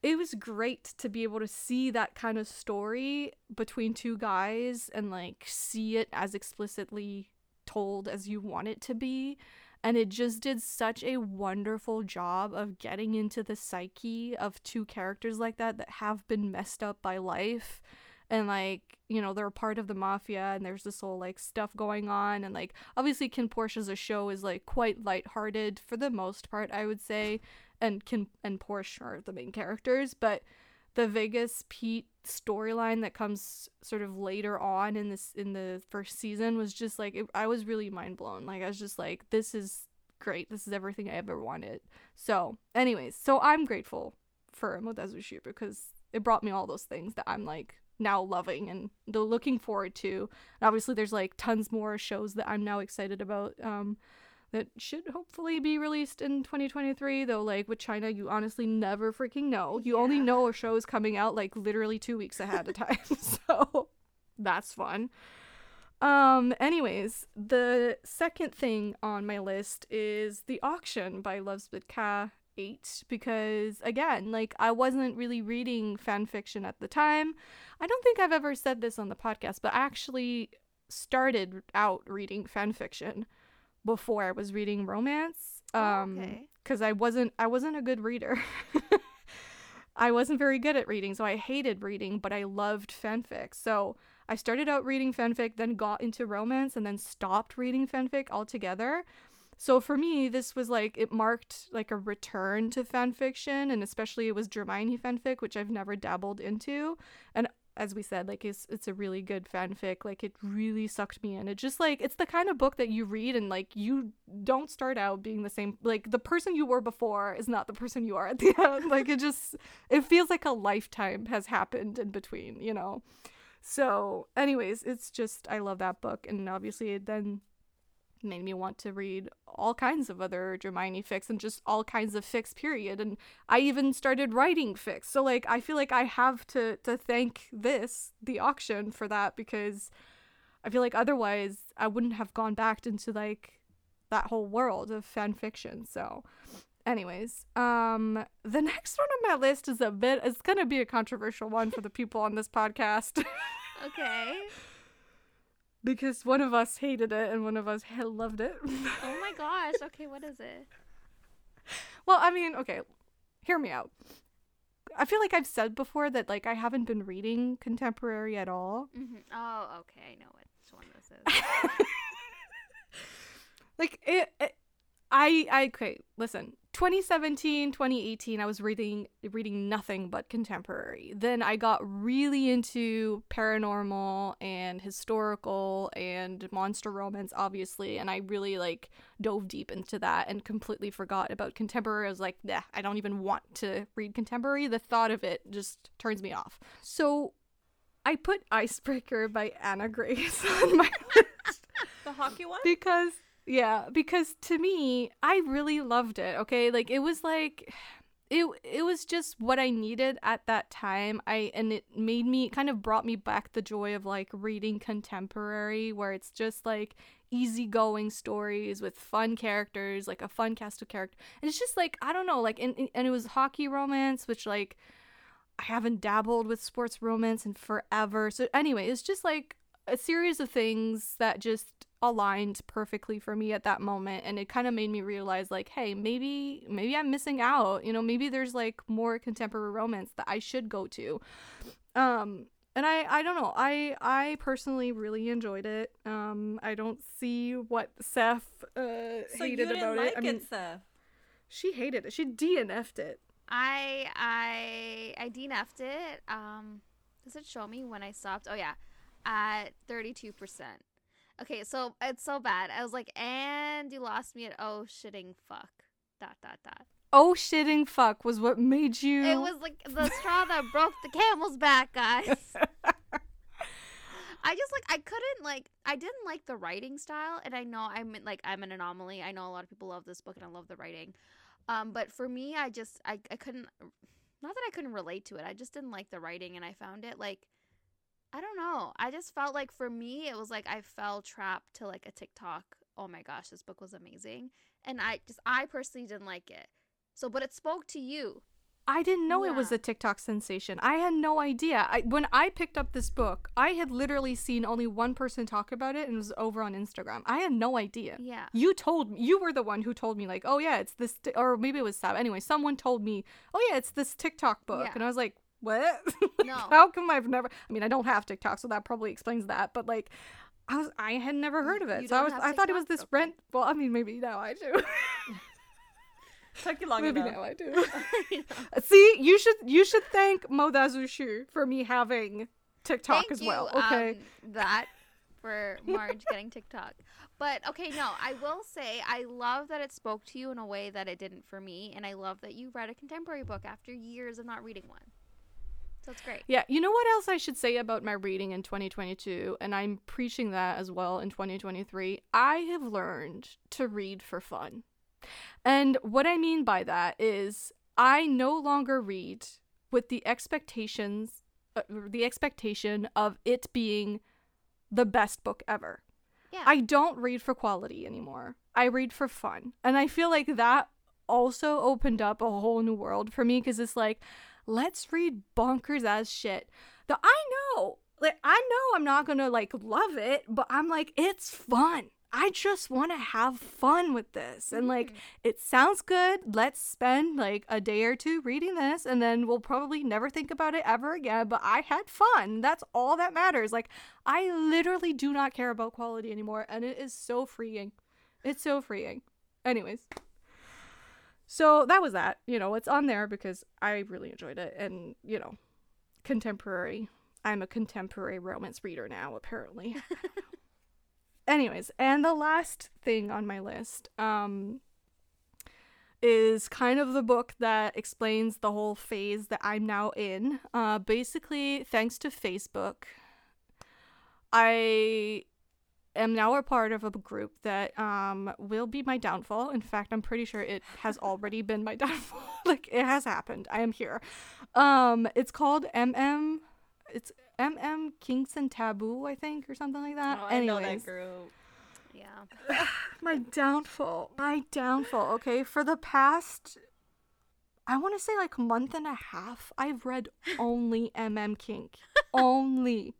it was great to be able to see that kind of story between two guys and like see it as explicitly told as you want it to be. And it just did such a wonderful job of getting into the psyche of two characters like that that have been messed up by life and like you know they're a part of the mafia and there's this whole like stuff going on and like obviously KinnPorsche's a show is like quite lighthearted for the most part i would say and Kinn and porsche are the main characters but the vegas pete storyline that comes sort of later on in this in the first season was just like it, I was really mind blown. Like I was just like this is great. This is everything I ever wanted. So, anyways, so I'm grateful for Mo Dao Zu Shi because it brought me all those things that I'm like now loving and they're looking forward to. And obviously there's like tons more shows that I'm now excited about. Um that should hopefully be released in 2023 though like with china you honestly never freaking know you yeah. only know a show is coming out like literally two weeks ahead of time [LAUGHS] so that's fun um anyways the second thing on my list is the auction by Lovesplit Ka 8 because again like i wasn't really reading fan fiction at the time i don't think i've ever said this on the podcast but i actually started out reading fan fiction before I was reading romance. Oh, um, okay. Because I wasn't I wasn't a good reader. [LAUGHS] I wasn't very good at reading, so I hated reading, but I loved fanfic. So I started out reading fanfic, then got into romance, and then stopped reading fanfic altogether. So for me, this was like it marked like a return to fanfiction, and especially it was Dramione fanfic, which I've never dabbled into. And as we said, like it's it's a really good fanfic. Like it really sucked me in. It just like it's the kind of book that you read and like you don't start out being the same like the person you were before is not the person you are at the [LAUGHS] end. like it just it feels like a lifetime has happened in between, you know. So, anyways, it's just I love that book and obviously it then made me want to read all kinds of other Dramione fics and just all kinds of fics period and I even started writing fics. So like I feel like I have to to thank this the auction for that because I feel like otherwise I wouldn't have gone back into like that whole world of fan fiction. So anyways, um the next one on my list is a bit it's going to be a controversial one for the people on this podcast. [LAUGHS] okay because one of us hated it and one of us loved it. oh my [LAUGHS] gosh. Okay, what is it? Well, I mean, okay, hear me out. I feel like I've said before that like I haven't been reading contemporary at all. Mm-hmm. Oh, okay, I know which one this is. [LAUGHS] like it, it, I I okay, listen. 2017 2018 i was reading reading nothing but contemporary. Then i got really into paranormal and historical and monster romance obviously and i really like dove deep into that and completely forgot about contemporary. I was like nah i don't even want to read contemporary. The thought of it just turns me off. So i put icebreaker by Hannah Grace [LAUGHS] on my list [LAUGHS] the hockey one? [LAUGHS] because yeah, because to me, I really loved it. Okay, like it was like [SIGHS] it it was just what I needed at that time. I and it made me kind of brought me back the joy of like reading contemporary where it's just like easygoing stories with fun characters, like a fun cast of characters. And it's just like I don't know, like and and it was hockey romance which like I haven't dabbled with sports romance in forever. So anyway, it's just like a series of things that just aligned perfectly for me at that moment and it kind of made me realize like hey maybe maybe i'm missing out you know maybe there's like more contemporary romance that i should go to um and i i don't know i i personally really enjoyed it um i don't see what seth uh So hated you didn't about like it i mean it, Seth. she hated it she dnf'd it I I I DNF'd it. Um, does it show me when I stopped? Oh yeah, at thirty two percent. Okay, so it's so bad. I was like, and you lost me at oh shitting fuck. Dot dot dot. oh shitting fuck was what made you It was like the straw that [LAUGHS] broke the camel's back, guys. [LAUGHS] I just like I couldn't like I didn't like the writing style, and I know I'm like I'm an anomaly. I know a lot of people love this book, and I love the writing. Um, but for me, I just I I couldn't. Not that I couldn't relate to it. I just didn't like the writing, and I found it like I don't know. I just felt like for me, it was like I fell trapped to like a TikTok. Oh my gosh, this book was amazing, and I just I personally didn't like it. So, but it spoke to you. I didn't know it was a TikTok sensation. I had no idea. I, when I picked up this book, I had literally seen only one person talk about it and it was over on Instagram. I had no idea. Yeah. You told me, you were the one who told me, like, oh yeah, it's this, or maybe it was Sab. Anyway, someone told me, oh yeah, it's this TikTok book. Yeah. And I was like, what? Like, [LAUGHS] No. How come I've never, I mean, I don't have TikTok, so that probably explains that. But like, I was, I had never heard of it. You so I was, I thought it was this Okay. rent. Well, I mean, maybe now I do. [LAUGHS] Took you long maybe enough. now I do. [LAUGHS] See, you should you should thank Mo Dao Zu Shi for me having TikTok Thank as you, well. Okay. um, that for Marge getting TikTok. But okay, no, I will say I love that it spoke to you in a way that it didn't for me, and I love that you read a contemporary book after years of not reading one. So it's great. yeah, you know what else I should say about my reading in 2022 and I'm preaching that as well in 2023. I have learned to read for fun. And what I mean by that is I no longer read with the expectations uh, the expectation of it being the best book ever. Yeah. I don't read for quality anymore. I read for fun. And I feel like that also opened up a whole new world for me because it's like, let's read bonkers as shit. The I know, like I know I'm not gonna like love it, but I'm like, it's fun. I just want to have fun with this. And like, mm. it sounds good. Let's spend like a day or two reading this, and then we'll probably never think about it ever again. But I had fun. That's all that matters. Like, I literally do not care about quality anymore, and it is so freeing. It's so freeing. Anyways. So that was that. You know, it's on there because I really enjoyed it. And, you know, contemporary. I'm a contemporary romance reader now, apparently. [LAUGHS] Anyways, and the last thing on my list um, is kind of the book that explains the whole phase that I'm now in. Uh, basically, thanks to Facebook, I am now a part of a group that um, will be my downfall. In fact, I'm pretty sure it has already been my [LAUGHS] downfall. [LAUGHS] like, it has happened. I am here. Um, it's called MM. It's MM Kingston Taboo, I think, or something like that. Oh, I know that group. Yeah. [SIGHS] my downfall my downfall okay for the past i want to say like month and a half i've read only mm kink [LAUGHS] only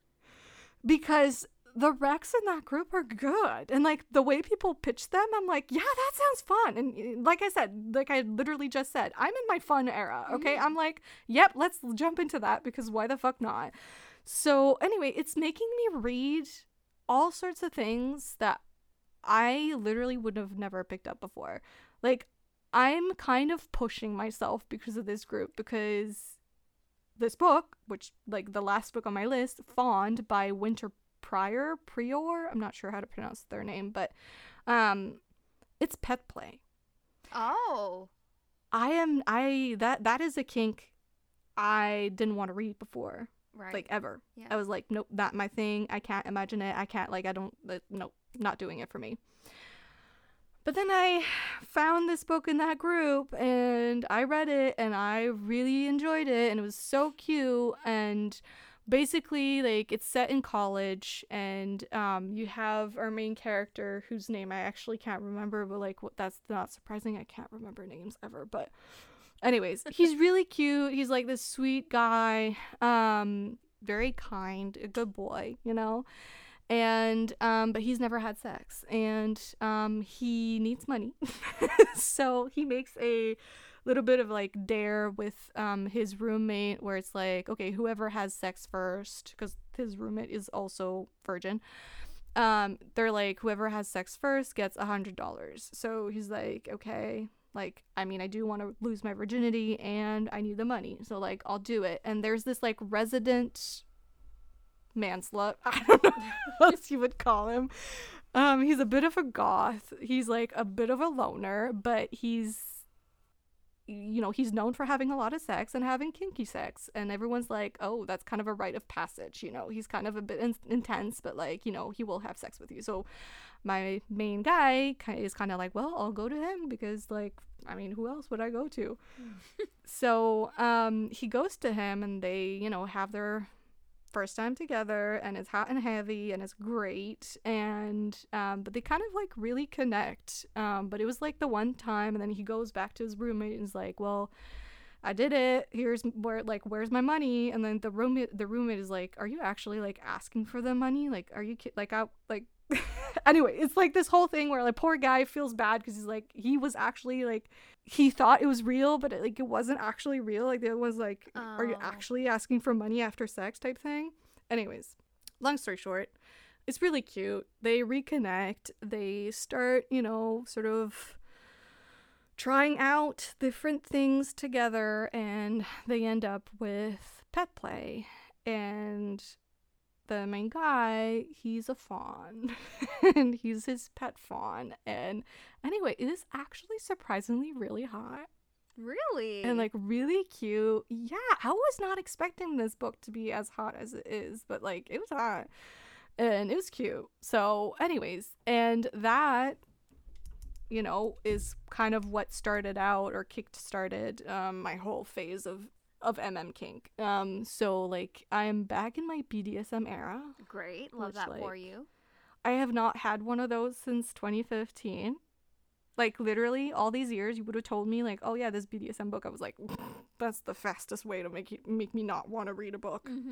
because the recs in that group are good. And like the way people pitch them i'm like yeah that sounds fun. And uh, like i said like i literally just said i'm in my fun era okay? I'm like yep let's jump into that because why the fuck not? So anyway it's making me read all sorts of things that I literally would have never picked up before. Like, I'm kind of pushing myself because of this group because this book, which like the last book on my list, Fond by Winter Prior, Prior, I'm not sure how to pronounce their name, but um it's pet play. Oh. I am I that that is a kink I didn't want to read before, Right. like ever. Yeah. I was like, nope, not my thing. I can't imagine it. I can't like I don't uh, nope, not doing it for me. But then I found this book in that group and I read it and I really enjoyed it and it was so cute and basically like it's set in college and um you have our main character whose name I actually can't remember but like what that's not surprising I can't remember names ever but anyways he's really cute he's like this sweet guy um very kind a good boy you know? And um, but he's never had sex, and um, he needs money, [LAUGHS] so he makes a little bit of like dare with um his roommate where it's like okay whoever has sex first because his roommate is also virgin um they're like whoever has sex first gets a hundred dollars. So he's like okay like i mean i do want to lose my virginity and i need the money so like i'll do it. And there's this like resident manslut [LAUGHS] i don't know [LAUGHS] what else you would call him. Um he's a bit of a goth. He's like a bit of a loner but he's you know, he's known for having a lot of sex and having kinky sex. And everyone's like, oh, that's kind of a rite of passage. You know, he's kind of a bit in- intense, but like, you know, he will have sex with you. So my main guy is kind of like, well, I'll go to him because, like, I mean, who else would I go to? [LAUGHS] so um, he goes to him and they, you know, have their first time together and it's hot and heavy and it's great and um, but they kind of like really connect um, but it was like the one time and then he goes back to his roommate and is like well I did it. Here's where like where's my money? And then the roommate the roommate is like, "Are you actually like asking for the money? Like are you ki- like I like [LAUGHS] anyway, it's like this whole thing where like poor guy feels bad because he's like he was actually like he thought it was real, but it, like it wasn't actually real. Like there was like, oh. are you oh. actually asking for money after sex type thing? Anyways, long story short, it's really cute. They reconnect. They start, you know, sort of trying out different things together, and they end up with pet play. And the main guy, he's a fawn [LAUGHS] and he's his pet fawn. And anyway, it is actually surprisingly really hot. Really? And like really cute. Yeah, I was not expecting this book to be as hot as it is, but like it was hot. And it was cute. So, anyways, and that you know, is kind of what started out or kicked started um, my whole phase of of MM kink. Um, so like I am back in my BDSM era. Great, love which, that like, for you. I have not had one of those since 2015. Like literally all these years, you would have told me like, oh yeah, this BDSM book. I was like, [LAUGHS] that's the fastest way to make you, make me not want to read a book. Mm-hmm.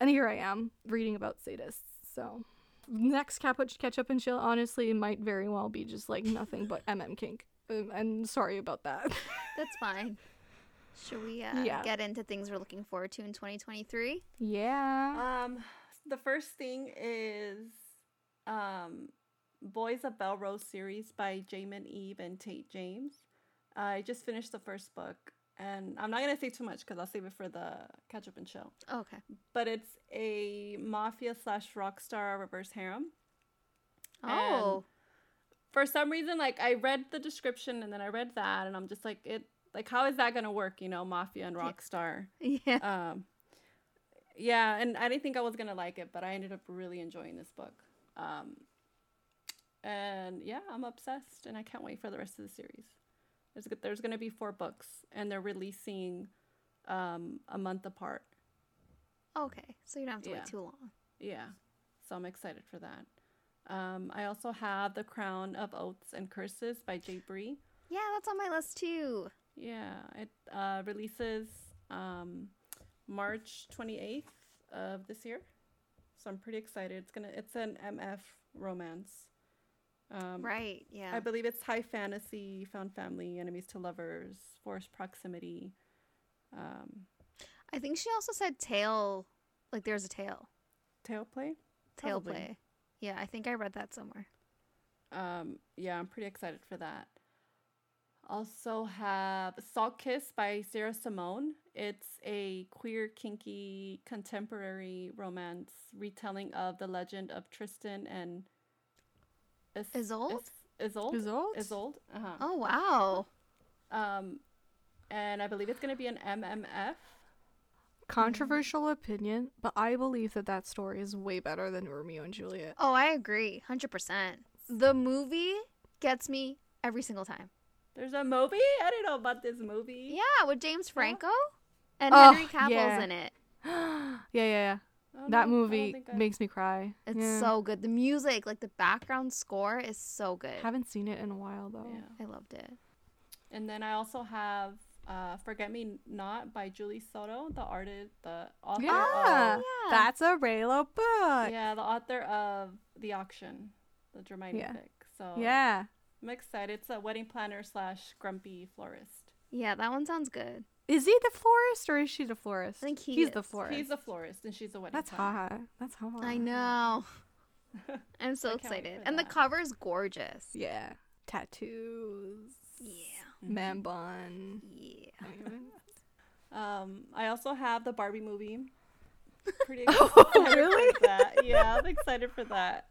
And here I am reading about sadists. So next cap catch up and chill honestly might very well be just like nothing but MM kink. Um, and sorry about that. [LAUGHS] That's fine. Should we uh, yeah. get into things we're looking forward to in 2023? Yeah. Um, the first thing is um, Boys of Bellerose series by Jaymin Eve and Tate James. I just finished the first book, and I'm not gonna say too much because I'll save it for the catch up and show. Okay. But it's a mafia slash rock star reverse harem. Oh. And for some reason, like I read the description and then I read that, and I'm just like, it like, how is that gonna work? You know, Mafia and Rockstar. Yeah. Um, yeah, and I didn't think I was gonna like it, but I ended up really enjoying this book. Um, and yeah, I'm obsessed, and I can't wait for the rest of the series. There's there's gonna be four books, and they're releasing um, a month apart. Okay, so you don't have to yeah. wait too long. Yeah, so I'm excited for that. Um, I also have The Crown of Oaths and Curses by J. Bree. Yeah, that's on my list too. Yeah, it uh, releases um, March 28th of this year. So I'm pretty excited. It's gonna it's an MF romance. Um, right. Yeah. I believe it's high fantasy, found family, enemies to lovers, forced proximity. Um, I think she also said tail, like there's a tail. Tail play. Tail Probably. play. Yeah, I think I read that somewhere. Um, yeah, I'm pretty excited for that. Also have Salt Kiss by Sarah Simone. It's a queer, kinky, contemporary romance retelling of the legend of Tristan and Is- Isolde. Is- Isolde. Isolde. Isolde. Uh-huh. Oh wow. Um, and I believe it's going to be an MMF. Controversial opinion, but I believe that that story is way better than Romeo and Juliet. Oh, I agree, hundred percent. The movie gets me every single time. There's a movie? I don't know about this movie. Yeah, with James Franco and oh, Henry Cavill's yeah. in it. [GASPS] yeah, yeah, yeah. that movie makes me cry. It's yeah. so good. The music, like the background score, is so good. Haven't seen it in a while though. Yeah. I loved it. And then I also have uh, "Forget Me Not" by Julie Soto, the artist, the author. Yeah, Of, yeah. that's a Reylo book. yeah, the author of The Auction, the Hermione Yeah. fic. So Yeah. I'm excited. It's a wedding planner slash grumpy florist. Yeah, that one sounds good. Is he the florist or is she the florist? I think he He's the florist. He's a florist, and she's a wedding That's planner. hot. That's hot. I know. [LAUGHS] I'm so I can't wait excited. for And the cover is gorgeous. Yeah. Tattoos. Yeah. Man bun. Yeah. Um, I also have the Barbie movie. [LAUGHS] Pretty Oh, excited [LAUGHS] really? for that. Yeah, I'm excited for that.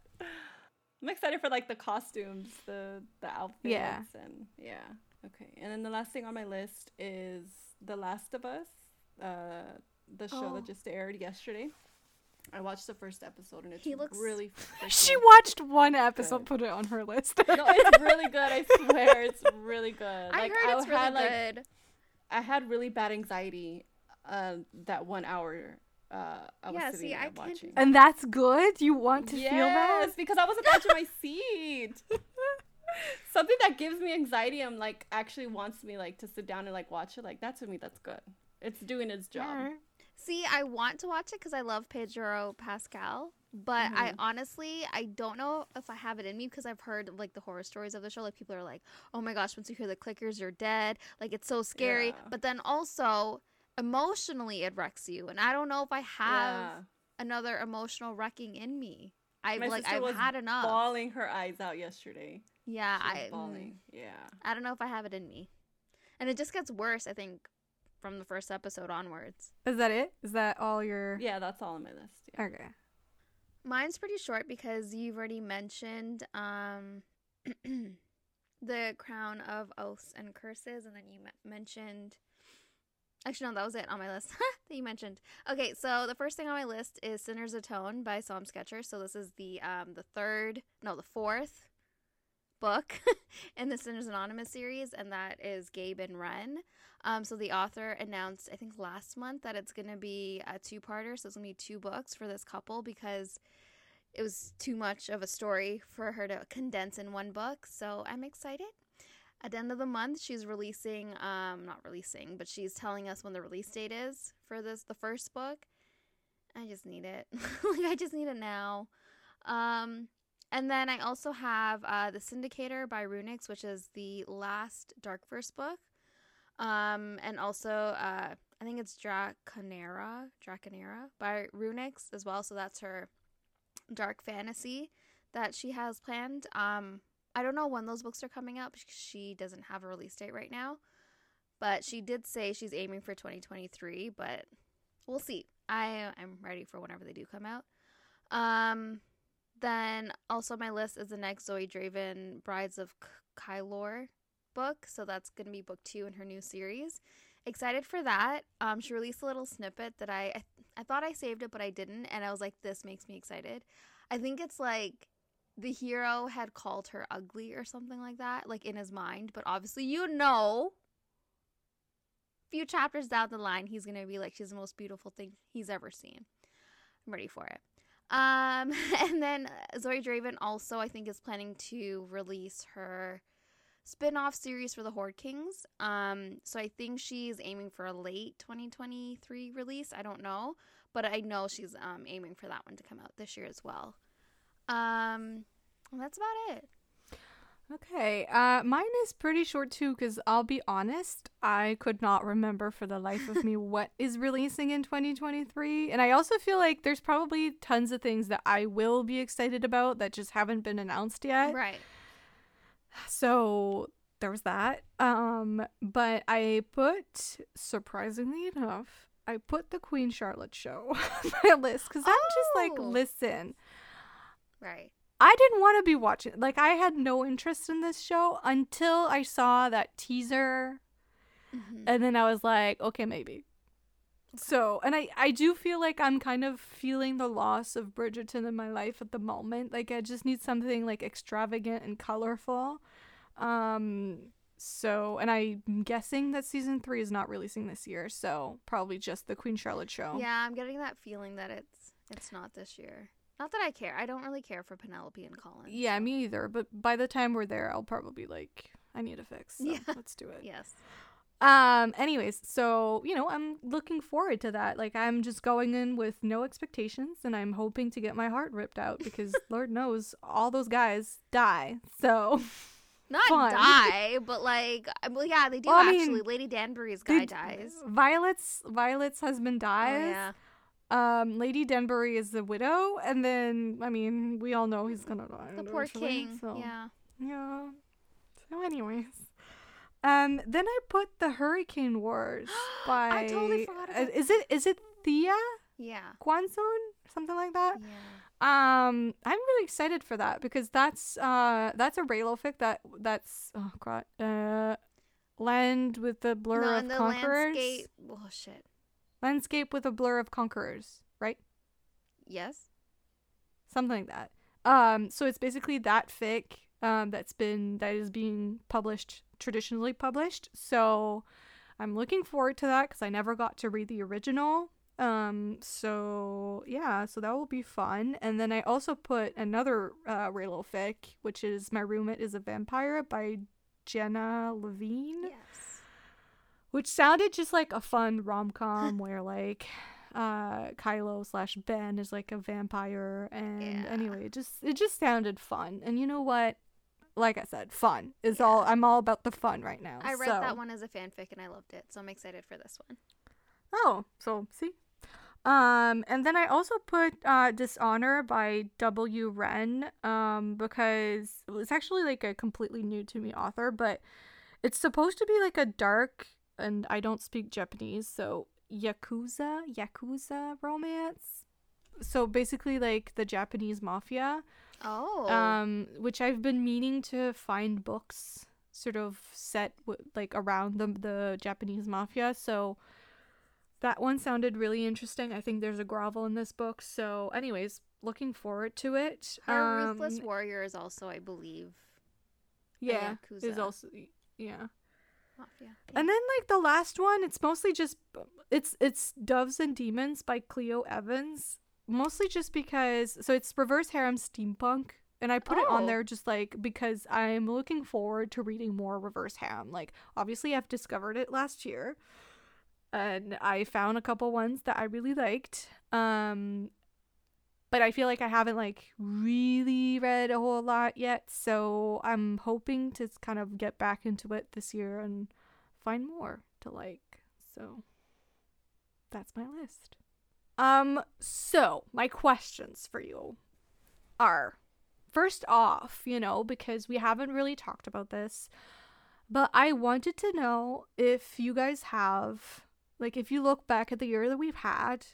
I'm excited for like the costumes, the the outfits, Yeah. and yeah. Okay, and then the last thing on my list is The Last of Us, uh, the show Oh. that just aired yesterday. I watched the first episode and it's He looks- really. [LAUGHS] She watched one episode, Good. put it on her list. no, it's [LAUGHS] really good. I swear, it's really good. I Like, heard it's really had, like, good. I had really bad anxiety uh, that one hour uh, I was Yeah, sitting see, there I can't watching. and that's good? You want to yes, feel that? because I was at the edge of my [LAUGHS] seat. Something that gives me anxiety I'm like actually wants me like to sit down and like watch it. Like that to me, that's good. It's doing its job. Yeah. See, I want to watch it because I love Pedro Pascal, but I Mhm. honestly I don't know if I have it in me because I've heard like the horror stories of the show. Like people are like, "Oh my gosh, once you hear the clickers, you're dead." Like it's so scary. Yeah. But then also emotionally it wrecks you, and I don't know if I have Yeah. another emotional wrecking in me. I My like I've was had enough. bawling her eyes out yesterday. yeah, I mm, bawling. Yeah. I don't know if I have it in me, and it just gets worse. I think from the first episode onwards. Is that it? Is that all your Yeah, that's all on my list. Yeah. Okay. Mine's pretty short because you've already mentioned um, [CLEARS THROAT] the crown of oaths and curses, and then you me- mentioned. Actually, no, that was it on my list [LAUGHS] that you mentioned. Okay, so the first thing on my list is "Sinners Atone" by Somme Sketcher. So this is the um the third, no, the fourth book [LAUGHS] in the Sinners Anonymous series, and that is Gabe and Ren. Um, so the author announced, I think last month, that it's going to be a two-parter. So it's going to be two books for this couple because it was too much of a story for her to condense in one book. So I'm excited. At the end of the month, she's releasing, um, not releasing, but she's telling us when the release date is for this, the first book. I just need it. [LAUGHS] like I just need it now. Um, and then I also have uh, The Syndicator by RuNyx, which is the last Dark Verse book. Um, and also, uh, I think it's Draconera, Draconera by RuNyx as well. So that's her dark fantasy that she has planned. Um, I don't know when those books are coming out. because She doesn't have a release date right now, but she did say she's aiming for 2023. But we'll see. I am ready for whenever they do come out. Um, then also my list is the next Zoe Draven Brides of Kylor book. So that's gonna be book two in her new series. Excited for that. Um, she released a little snippet that I, I I thought I saved it, but I didn't, and I was like, this makes me excited. I think it's like the hero had called her ugly or something like that, like in his mind, but obviously you know few chapters down the line he's gonna be like she's the most beautiful thing he's ever seen. I'm ready for it. Um, [LAUGHS] and then uh, Zoe Draven also I think is planning to release her spin-off series for the Horde Kings. Um, so I think she's aiming for a late 2023 release. I don't know, but I know she's um aiming for that one to come out this year as well. Um, that's about it. Okay. Uh, mine is pretty short too, because I'll be honest, I could not remember for the life of me [LAUGHS] what is releasing in 2023, and I also feel like there's probably tons of things that I will be excited about that just haven't been announced yet. Right. So there was that. Um, but I put surprisingly enough, I put the Queen Charlotte show [LAUGHS] on my list because I'm just like, Oh. listen, Right. I didn't want to be watching. Like, I had no interest in this show until I saw that teaser, Mhm. and then I was like, okay, maybe. So, and I, I do feel like I'm kind of feeling the loss of Bridgerton in my life at the moment. Like, I just need something like extravagant and colorful. Um, so, and I'm guessing that season three is not releasing this year, so probably just the Queen Charlotte show. Yeah, I'm getting that feeling that it's it's not this year. Not that I care. I don't really care for Penelope and Colin. Yeah, so- me either. But by the time we're there, I'll probably be like, I need a fix. So [LAUGHS] Yeah. let's do it. Yes. Um, anyways, so you know, I'm looking forward to that. Like I'm just going in with no expectations and I'm hoping to get my heart ripped out because [LAUGHS] Lord knows all those guys die. So [LAUGHS] Not Fun. die, but like, uh, well, yeah, they do Well, I mean, actually. Lady Danbury's guy they- dies. Violet's Violet's husband Oh, dies. yeah. Um, Lady Danbury is the widow, and then I mean, we all know he's gonna die. The poor king. so- Yeah. Yeah. So, anyways, um, then I put the Hurricane Wars [GASPS] by. I totally forgot uh, about Is it is it Thea Yeah. Guanzon something like that? Yeah. Um, I'm really excited for that because that's uh that's a Reylo fic that that's oh god uh land with the blur no, of the conquerors landscape. Oh shit. Landscape with a blur of conquerors right Yes. something like that. Um, so it's basically that fic um, that's been that is being published traditionally published. So I'm looking forward to that because I never got to read the original. Um, so yeah, so that will be fun. And then I also put another uh, Reylo fic, which is My Roommate is a Vampire by Jenna Levine Yes. Which sounded just like a fun rom com where like uh Kylo slash Ben is like a vampire. And Yeah. anyway it just it just sounded fun. And you know what? Like I said fun is all I'm all about the fun right now. I read so- that one as a fanfic and I loved it, so I'm excited for this one. oh so see? Um and then I also put uh Dishonor by W. Ren um because it's actually like a completely new to me author but it's supposed to be like a dark and I don't speak Japanese so yakuza yakuza romance. So basically like the Japanese mafia. Oh. um which I've been meaning to find books sort of set w- like around the the Japanese mafia. So that one sounded really interesting. I think there's a grovel in this book. So anyways looking forward to it. Her Ruthless Um, Warrior is also, I believe, yeah is also yeah Mafia. And then like the last one, it's mostly just it's it's Doves and Demons by Cleo Evans. Mostly just because so it's reverse harem steampunk and I put it on Oh. there just like because I'm looking forward to reading more reverse harem. Like obviously I've discovered it last year and I found a couple ones that I really liked. Um but I feel like I haven't like really read a whole lot yet, so I'm hoping to kind of get back into it this year and find more to like. So that's my list. Um so my questions for you are first off, you know, because we haven't really talked about this, but I wanted to know if you guys have like if you look back at the year that we've had,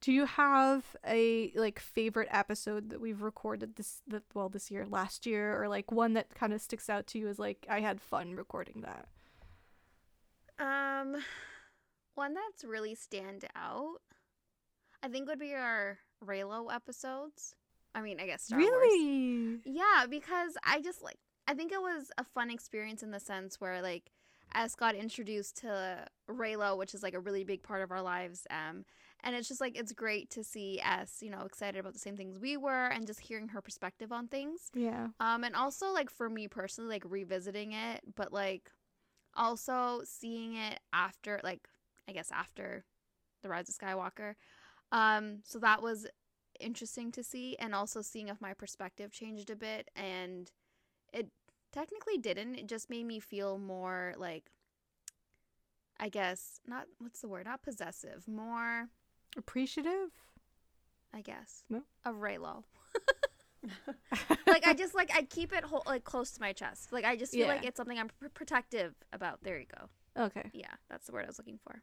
do you have a like favorite episode that we've recorded this that well this year last year or like one that kind of sticks out to you as like I had fun recording that? Um, one that's really stand out, I think would be our Reylo episodes. I mean, I guess Star Wars. really? Yeah, because I just like I think it was a fun experience in the sense where like S got introduced to Reylo, which is like a really big part of our lives. Um, and it's just like it's great to see S, you know, excited about the same things we were, and just hearing her perspective on things. Yeah. Um, and also like for me personally, like revisiting it, but like also seeing it after, like I guess after the Rise of Skywalker. Um, so that was interesting to see, and also seeing if my perspective changed a bit, and it technically didn't. It just made me feel more like, I guess not. What's the word? Not possessive. More, Appreciative? I guess. No? Of Reylo. [LAUGHS] like I just like I keep it whole, like close to my chest. Like I just feel like it's something I'm pr- protective about. There you go. Okay. Yeah, that's the word I was looking for.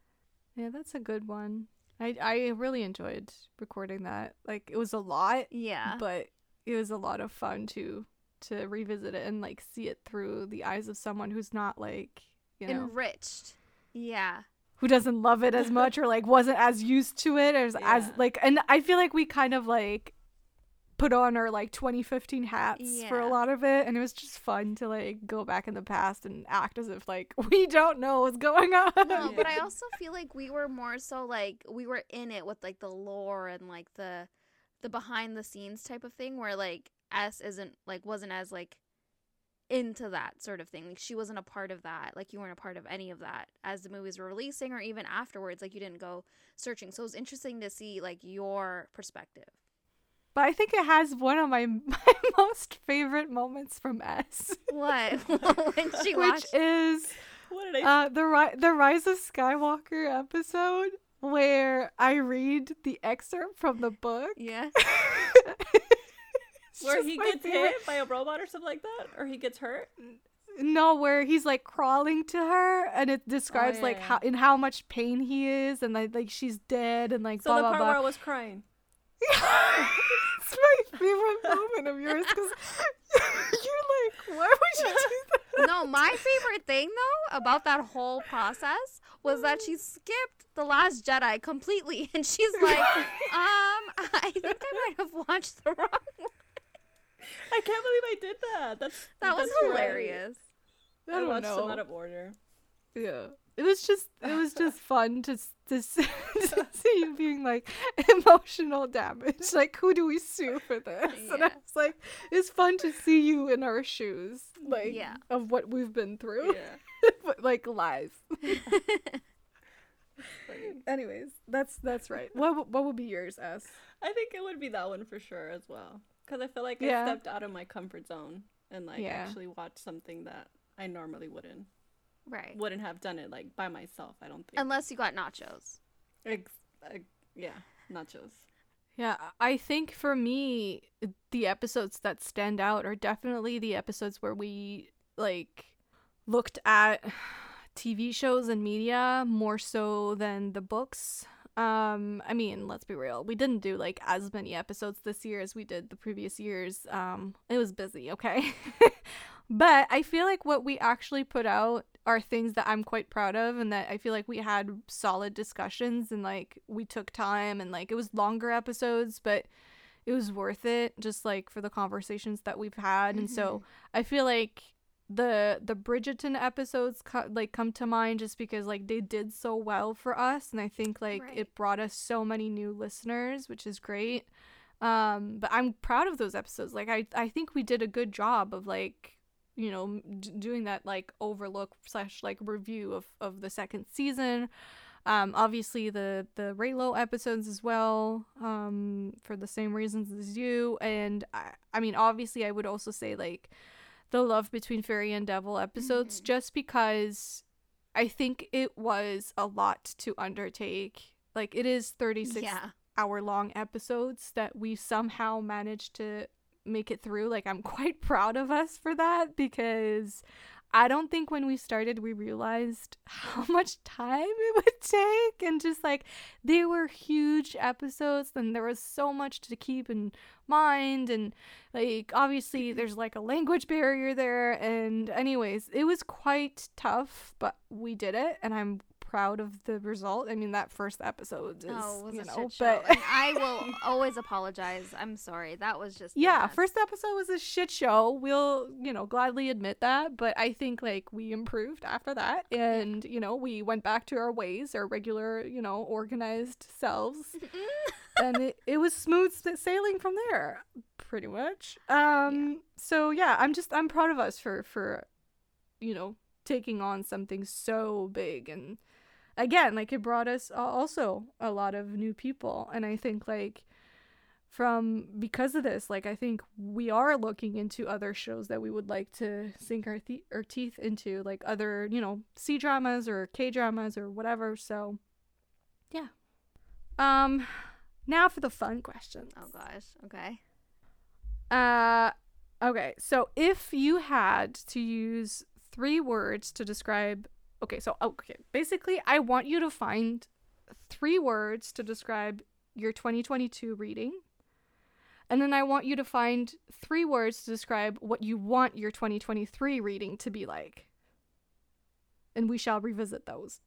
Yeah, that's a good one. I I really enjoyed recording that. Like it was a lot, Yeah. but it was a lot of fun to to revisit it and like see it through the eyes of someone who's not like, you know, Enriched. Yeah. Who doesn't love it as much or like wasn't as used to it as as like and I feel like we kind of like put on our like 2015 hats for a lot of it and it was just fun to like go back in the past and act as if like [LAUGHS] we don't know what's going on. No, but I also feel like we were more so like we were in it with like the lore and like the the behind the scenes type of thing where like S isn't like wasn't as like into that sort of thing. Like she wasn't a part of that. Like you weren't a part of any of that as the movies were releasing or even afterwards. Like you didn't go searching. So it was interesting to see like your perspective. But I think it has one of my [LAUGHS] my most favorite moments from S, What? [LAUGHS] [LAUGHS] when she which is What did I? uh the ri- the Rise of Skywalker episode where I read the excerpt from the book. Yeah. It's where he gets favorite- hit by a robot or something like that, or he gets hurt. No, where he's like crawling to her, and it describes yeah, like yeah. how in how much pain he is, and like like she's dead, and like So blah the part blah. where I was crying. [LAUGHS] it's my favorite moment of yours because [LAUGHS] you're like, why would you do [LAUGHS] that? no, my favorite thing though about that whole process was that she skipped the Last Jedi completely, and she's like, um, I think I might have watched the wrong one. I can't believe I did that. That's That was that's right. hilarious. I I, don't watched know. them out of order. Yeah. It was just it was just fun to to, s- [LAUGHS] to see you being like emotional damage. Like who do we sue for this? And I was like, it's fun to see you in our shoes, like Yeah. of what we've been through, Yeah. [LAUGHS] but like live. [LAUGHS] Anyways, that's that's right. What w- what would be yours, S? I think it would be that one for sure as well. Because I feel like Yeah. I stepped out of my comfort zone and like Yeah. actually watched something that I normally wouldn't Right. wouldn't have done it like by myself. I don't think. Unless you got nachos. Ex- uh, yeah, nachos. Yeah, I think for me, the episodes that stand out are definitely the episodes where we like looked at TV shows and media more so than the books. Um, I mean, let's be real. We didn't do like as many episodes this year as we did the previous years. Um, it was busy, okay? [LAUGHS] but I feel like what we actually put out are things that I'm quite proud of and that I feel like we had solid discussions and like we took time and like it was longer episodes, but it was worth it just like for the conversations that we've had. And so I feel like the the Bridgerton episodes co- like come to mind just because like they did so well for us and I think like Right. it brought us so many new listeners, which is great. Um but I'm proud of those episodes. Like I I think we did a good job of like you know d- doing that like overlook slash like review of of the second season um obviously the the Reylo episodes as well um for the same reasons as you and i i mean obviously i would also say like the love between fairy and devil episodes mm-hmm. just because i think it was a lot to undertake like it is 36 Yeah. hour long episodes that we somehow managed to make it through. Like, I'm [LAUGHS] quite proud of us for that because I don't think when we started we realized [LAUGHS] how much time it would take. And just like, they were huge episodes, and there was so much to keep in mind. And like, obviously, mm-hmm. there's like a language barrier there. And, anyways, it was quite tough, but we did it, and I'm proud of the result. I mean, that first episode is, Oh, you know, but [LAUGHS] I will always apologize. I'm sorry. That was just yeah, first episode was a shit show. We'll, you know, gladly admit that, but I think like we improved after that and, you know, we went back to our ways, our regular, you know, organized selves. [LAUGHS] and it, it was smooth sailing from there, pretty much. Um so yeah, I'm just I'm proud of us for for you know, taking on something so big and again, like it brought us also a lot of new people and I think like from because of this like i think we are looking into other shows that we would like to sink our, th- our teeth into like other you know c dramas or k dramas or whatever so yeah um now for the fun questions Oh gosh. Okay. uh okay so if you had to use three words to describe okay so okay. Basically i want you to find three words to describe your 2022 reading. And then i want you to find three words to describe what you want your 2023 reading to be like. And we shall revisit those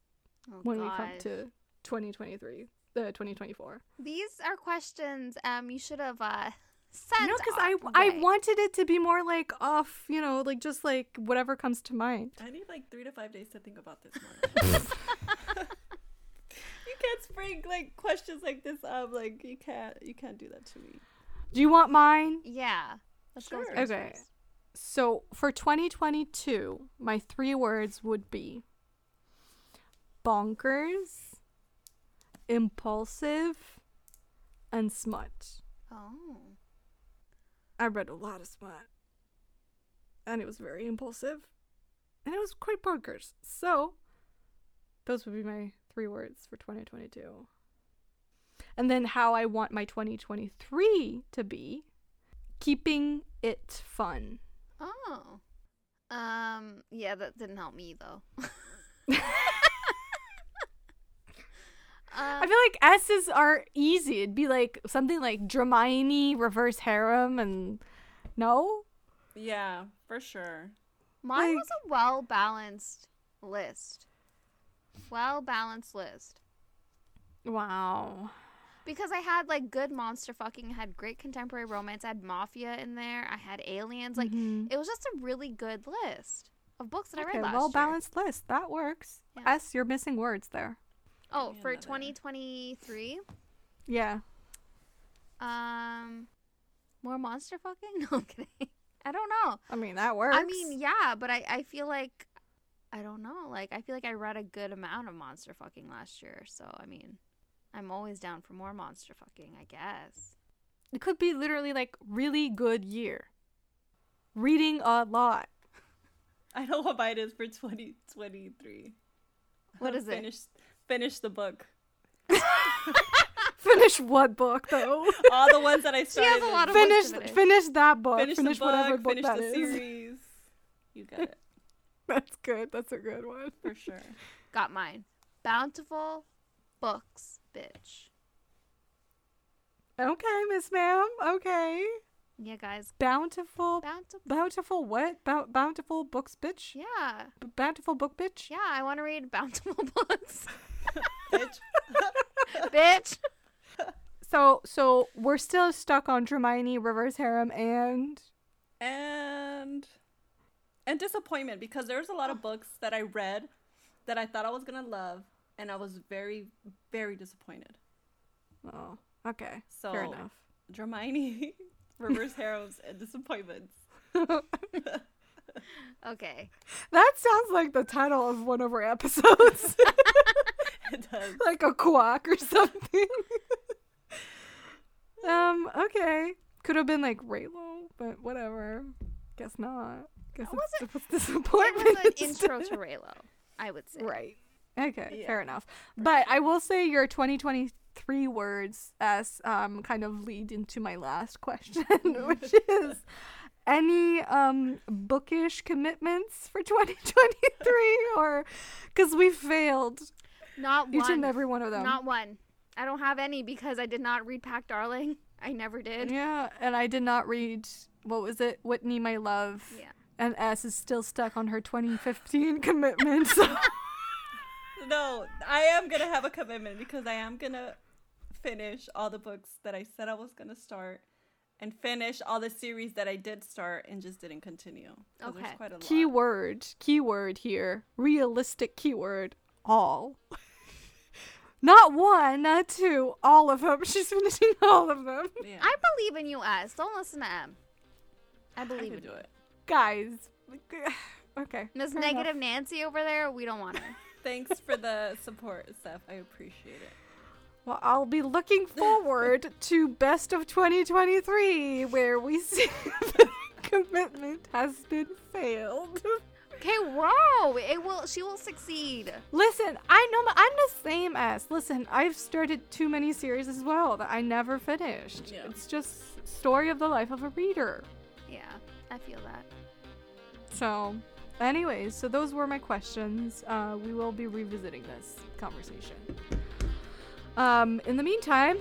Oh, when we come to 2023 uh, 2024 These are questions um you should have uh sent. no because I, our I wanted it to be more like off you know like just like whatever comes to mind I need like three to five days to think about this one. [LAUGHS] [LAUGHS] you can't spring like questions like this up. Like you can't you can't do that to me. do you want mine Yeah. Let's go Sure. yours Okay. first. So for 2022, my three words would be bonkers, impulsive, and smut. Oh. I read a lot of smut. And it was very impulsive. And it was quite bonkers. So those would be my three words for 2022. And then how I want my 2023 to be keeping it fun. Oh. Um. Yeah, that didn't help me though. [LAUGHS] [LAUGHS] I feel like S's are easy. It'd be like something like Dramione, reverse harem, and no? Yeah, for sure. mine like- was a well balanced list. Well balanced list. Wow. Because I had like good monster fucking, I had great contemporary romance, I had mafia in there, I had aliens. Like Mhm. it was just a really good list of books that I read last well year. balanced list. That works. Yeah. S, you're missing words there. Oh, for another- 2023, Yeah. um, more monster fucking. [LAUGHS] No, I'm kidding. I don't know. I mean, that works. I mean, yeah, but I I feel like I don't know. Like I feel like I read a good amount of monster fucking last year. So I mean, I'm always down for more monster fucking. I guess. it could be literally like really good year. Reading a lot. [LAUGHS] I don't know what mine is for 2023. What [LAUGHS] is it? finish, Finish the book. Finish what book though? [LAUGHS] All the ones that I She started. has a lot of finish books finish. finish that book. finish, Finish, the book, whatever book finish that the is. series. You got it [LAUGHS] That's good. That's a good one. for sure. Got mine. Bountiful books, bitch. Okay, Miss Ma'am. Okay. Yeah, guys. Bountiful. Bountiful. Bountiful what? Bou- bountiful books, bitch. Yeah. B- bountiful book, bitch. Yeah, I want to read bountiful [LAUGHS] books. Bitch. [LAUGHS] bitch. So, so we're still stuck on Dramione, Reverse Harem, and and and disappointment because there's a lot of books that I read that I thought I was gonna love, and I was very, very disappointed. oh, okay, So fair enough. Dramione, [LAUGHS] reverse harems, and disappointments. [LAUGHS] Okay. That sounds like the title of one of our episodes, It does. [LAUGHS] like a quack or something. [LAUGHS] um, okay, could have been like Reylo, but whatever. Guess not. Guess That it's, wasn't- it's It disappointment. was an intro to Reylo, I would say. Right. Okay, Yeah, fair enough. But I will say your 2023 words as um kind of lead into my last [LAUGHS] question, which is any um bookish commitments for 2023 or cuz we failed Not each one. and every one of them. Not one. I don't have any because I did not read Pack Darling. I never did. yeah, and I did not read what was it? Whitney my love. Yeah. And S is still stuck on her 2015 [LAUGHS] commitment. So [LAUGHS] No, I am gonna have a commitment because I am gonna finish all the books that I said I was gonna start, and finish all the series that I did start and just didn't continue. Okay. There's quite a lot. keyword keyword here realistic keyword all [LAUGHS] not one not two all of them [LAUGHS] she's finishing all of them Yeah, I believe in you, S. Don't listen to M. I I believe can in do you. it. guys [SIGHS] okay Miss Negative enough. Nancy over there, we don't want her. [LAUGHS] Thanks for the support, Steph. I appreciate it. well i'll be looking [LAUGHS] forward to best of 2023 where we see the commitment has been failed Okay, whoa! It will. She will succeed. Listen, I know I'm the same as. Listen, I've started too many series as well that I never finished. Yeah. It's just story of the life of a reader. Yeah, I feel that. So, anyways, so those were my questions. Uh, we will be revisiting this conversation. Um, in the meantime,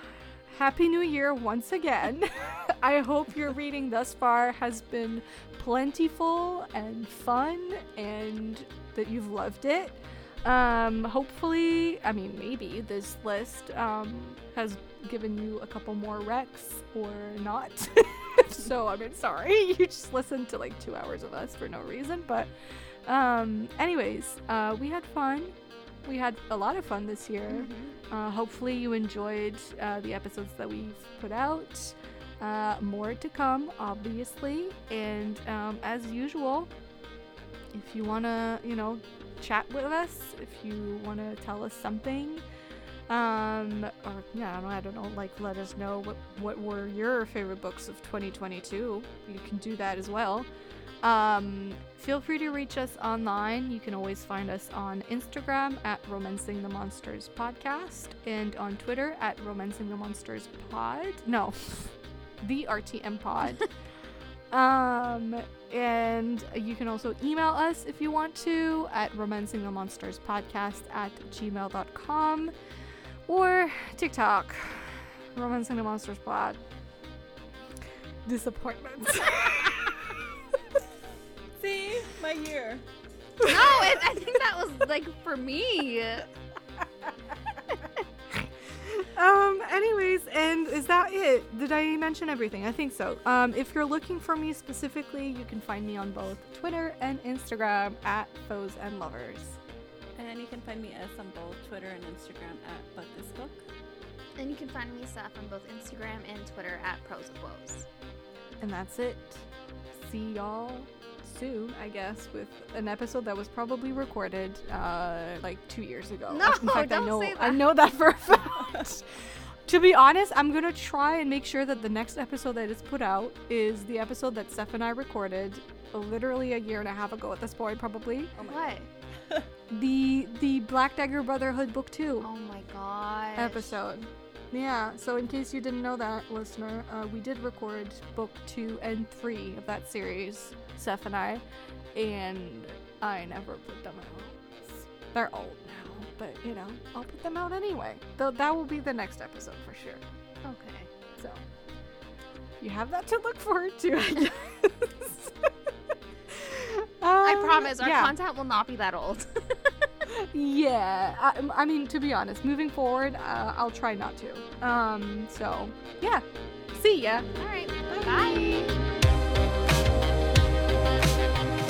[SIGHS] Happy New Year once again. [LAUGHS] I hope your reading thus far has been plentiful and fun and that you've loved it. Um, hopefully, I mean, maybe this list um, has given you a couple more recs or not. [LAUGHS] so, I mean, sorry, [LAUGHS] you just listened to like two hours of us for no reason. But, um, anyways, uh, we had fun. We had a lot of fun this year. Mm-hmm. Uh, hopefully, you enjoyed uh, the episodes that we've put out. Uh, more to come, obviously. And um, as usual, if you want to, you know, chat with us, if you want to tell us something, um, or yeah, I don't know, like let us know what what were your favorite books of 2022. You can do that as well. Um, feel free to reach us online. You can always find us on Instagram at Romancing the Monsters Podcast and on Twitter at Romancing the Monsters Pod. No, [LAUGHS] the RTM Pod. [LAUGHS] um, and you can also email us if you want to at romancingthemonsterspodcast at gmail.com or TikTok, Romancing the Monsters Pod. Disappointments. [LAUGHS] See, my year. No, it, I think that was like for me. [LAUGHS] um anyways and is that it? Did i mention everything? I think so. Um if you're looking for me specifically you can find me on both twitter and instagram at foes and lovers. And you can find me as on both Twitter and Instagram at But This Book. And you can find me, Seth, on both Instagram and Twitter at Pros of Woes. and that's it. See y'all soon i guess with an episode that was probably recorded uh like two years ago No, in fact i don't know say i that. know that for a [LAUGHS] fact to be honest i'm gonna try and make sure that the next episode that is put out is the episode that steph and i recorded literally a year and a half ago at this point probably Oh my What? the the black dagger brotherhood book 2 Oh my god. episode yeah so in case you didn't know that listener uh, we did record book two and three of that series Seth and I and I never put them out they're old now but you know I'll put them out anyway though that will be the next episode for sure Okay. so you have that to look forward to I guess [LAUGHS] I Um, promise our yeah. content will not be that old. [LAUGHS] Yeah, I, I mean, to be honest, moving forward, uh, I'll try not to. Um, so yeah, see ya. All right. Bye. Bye thank you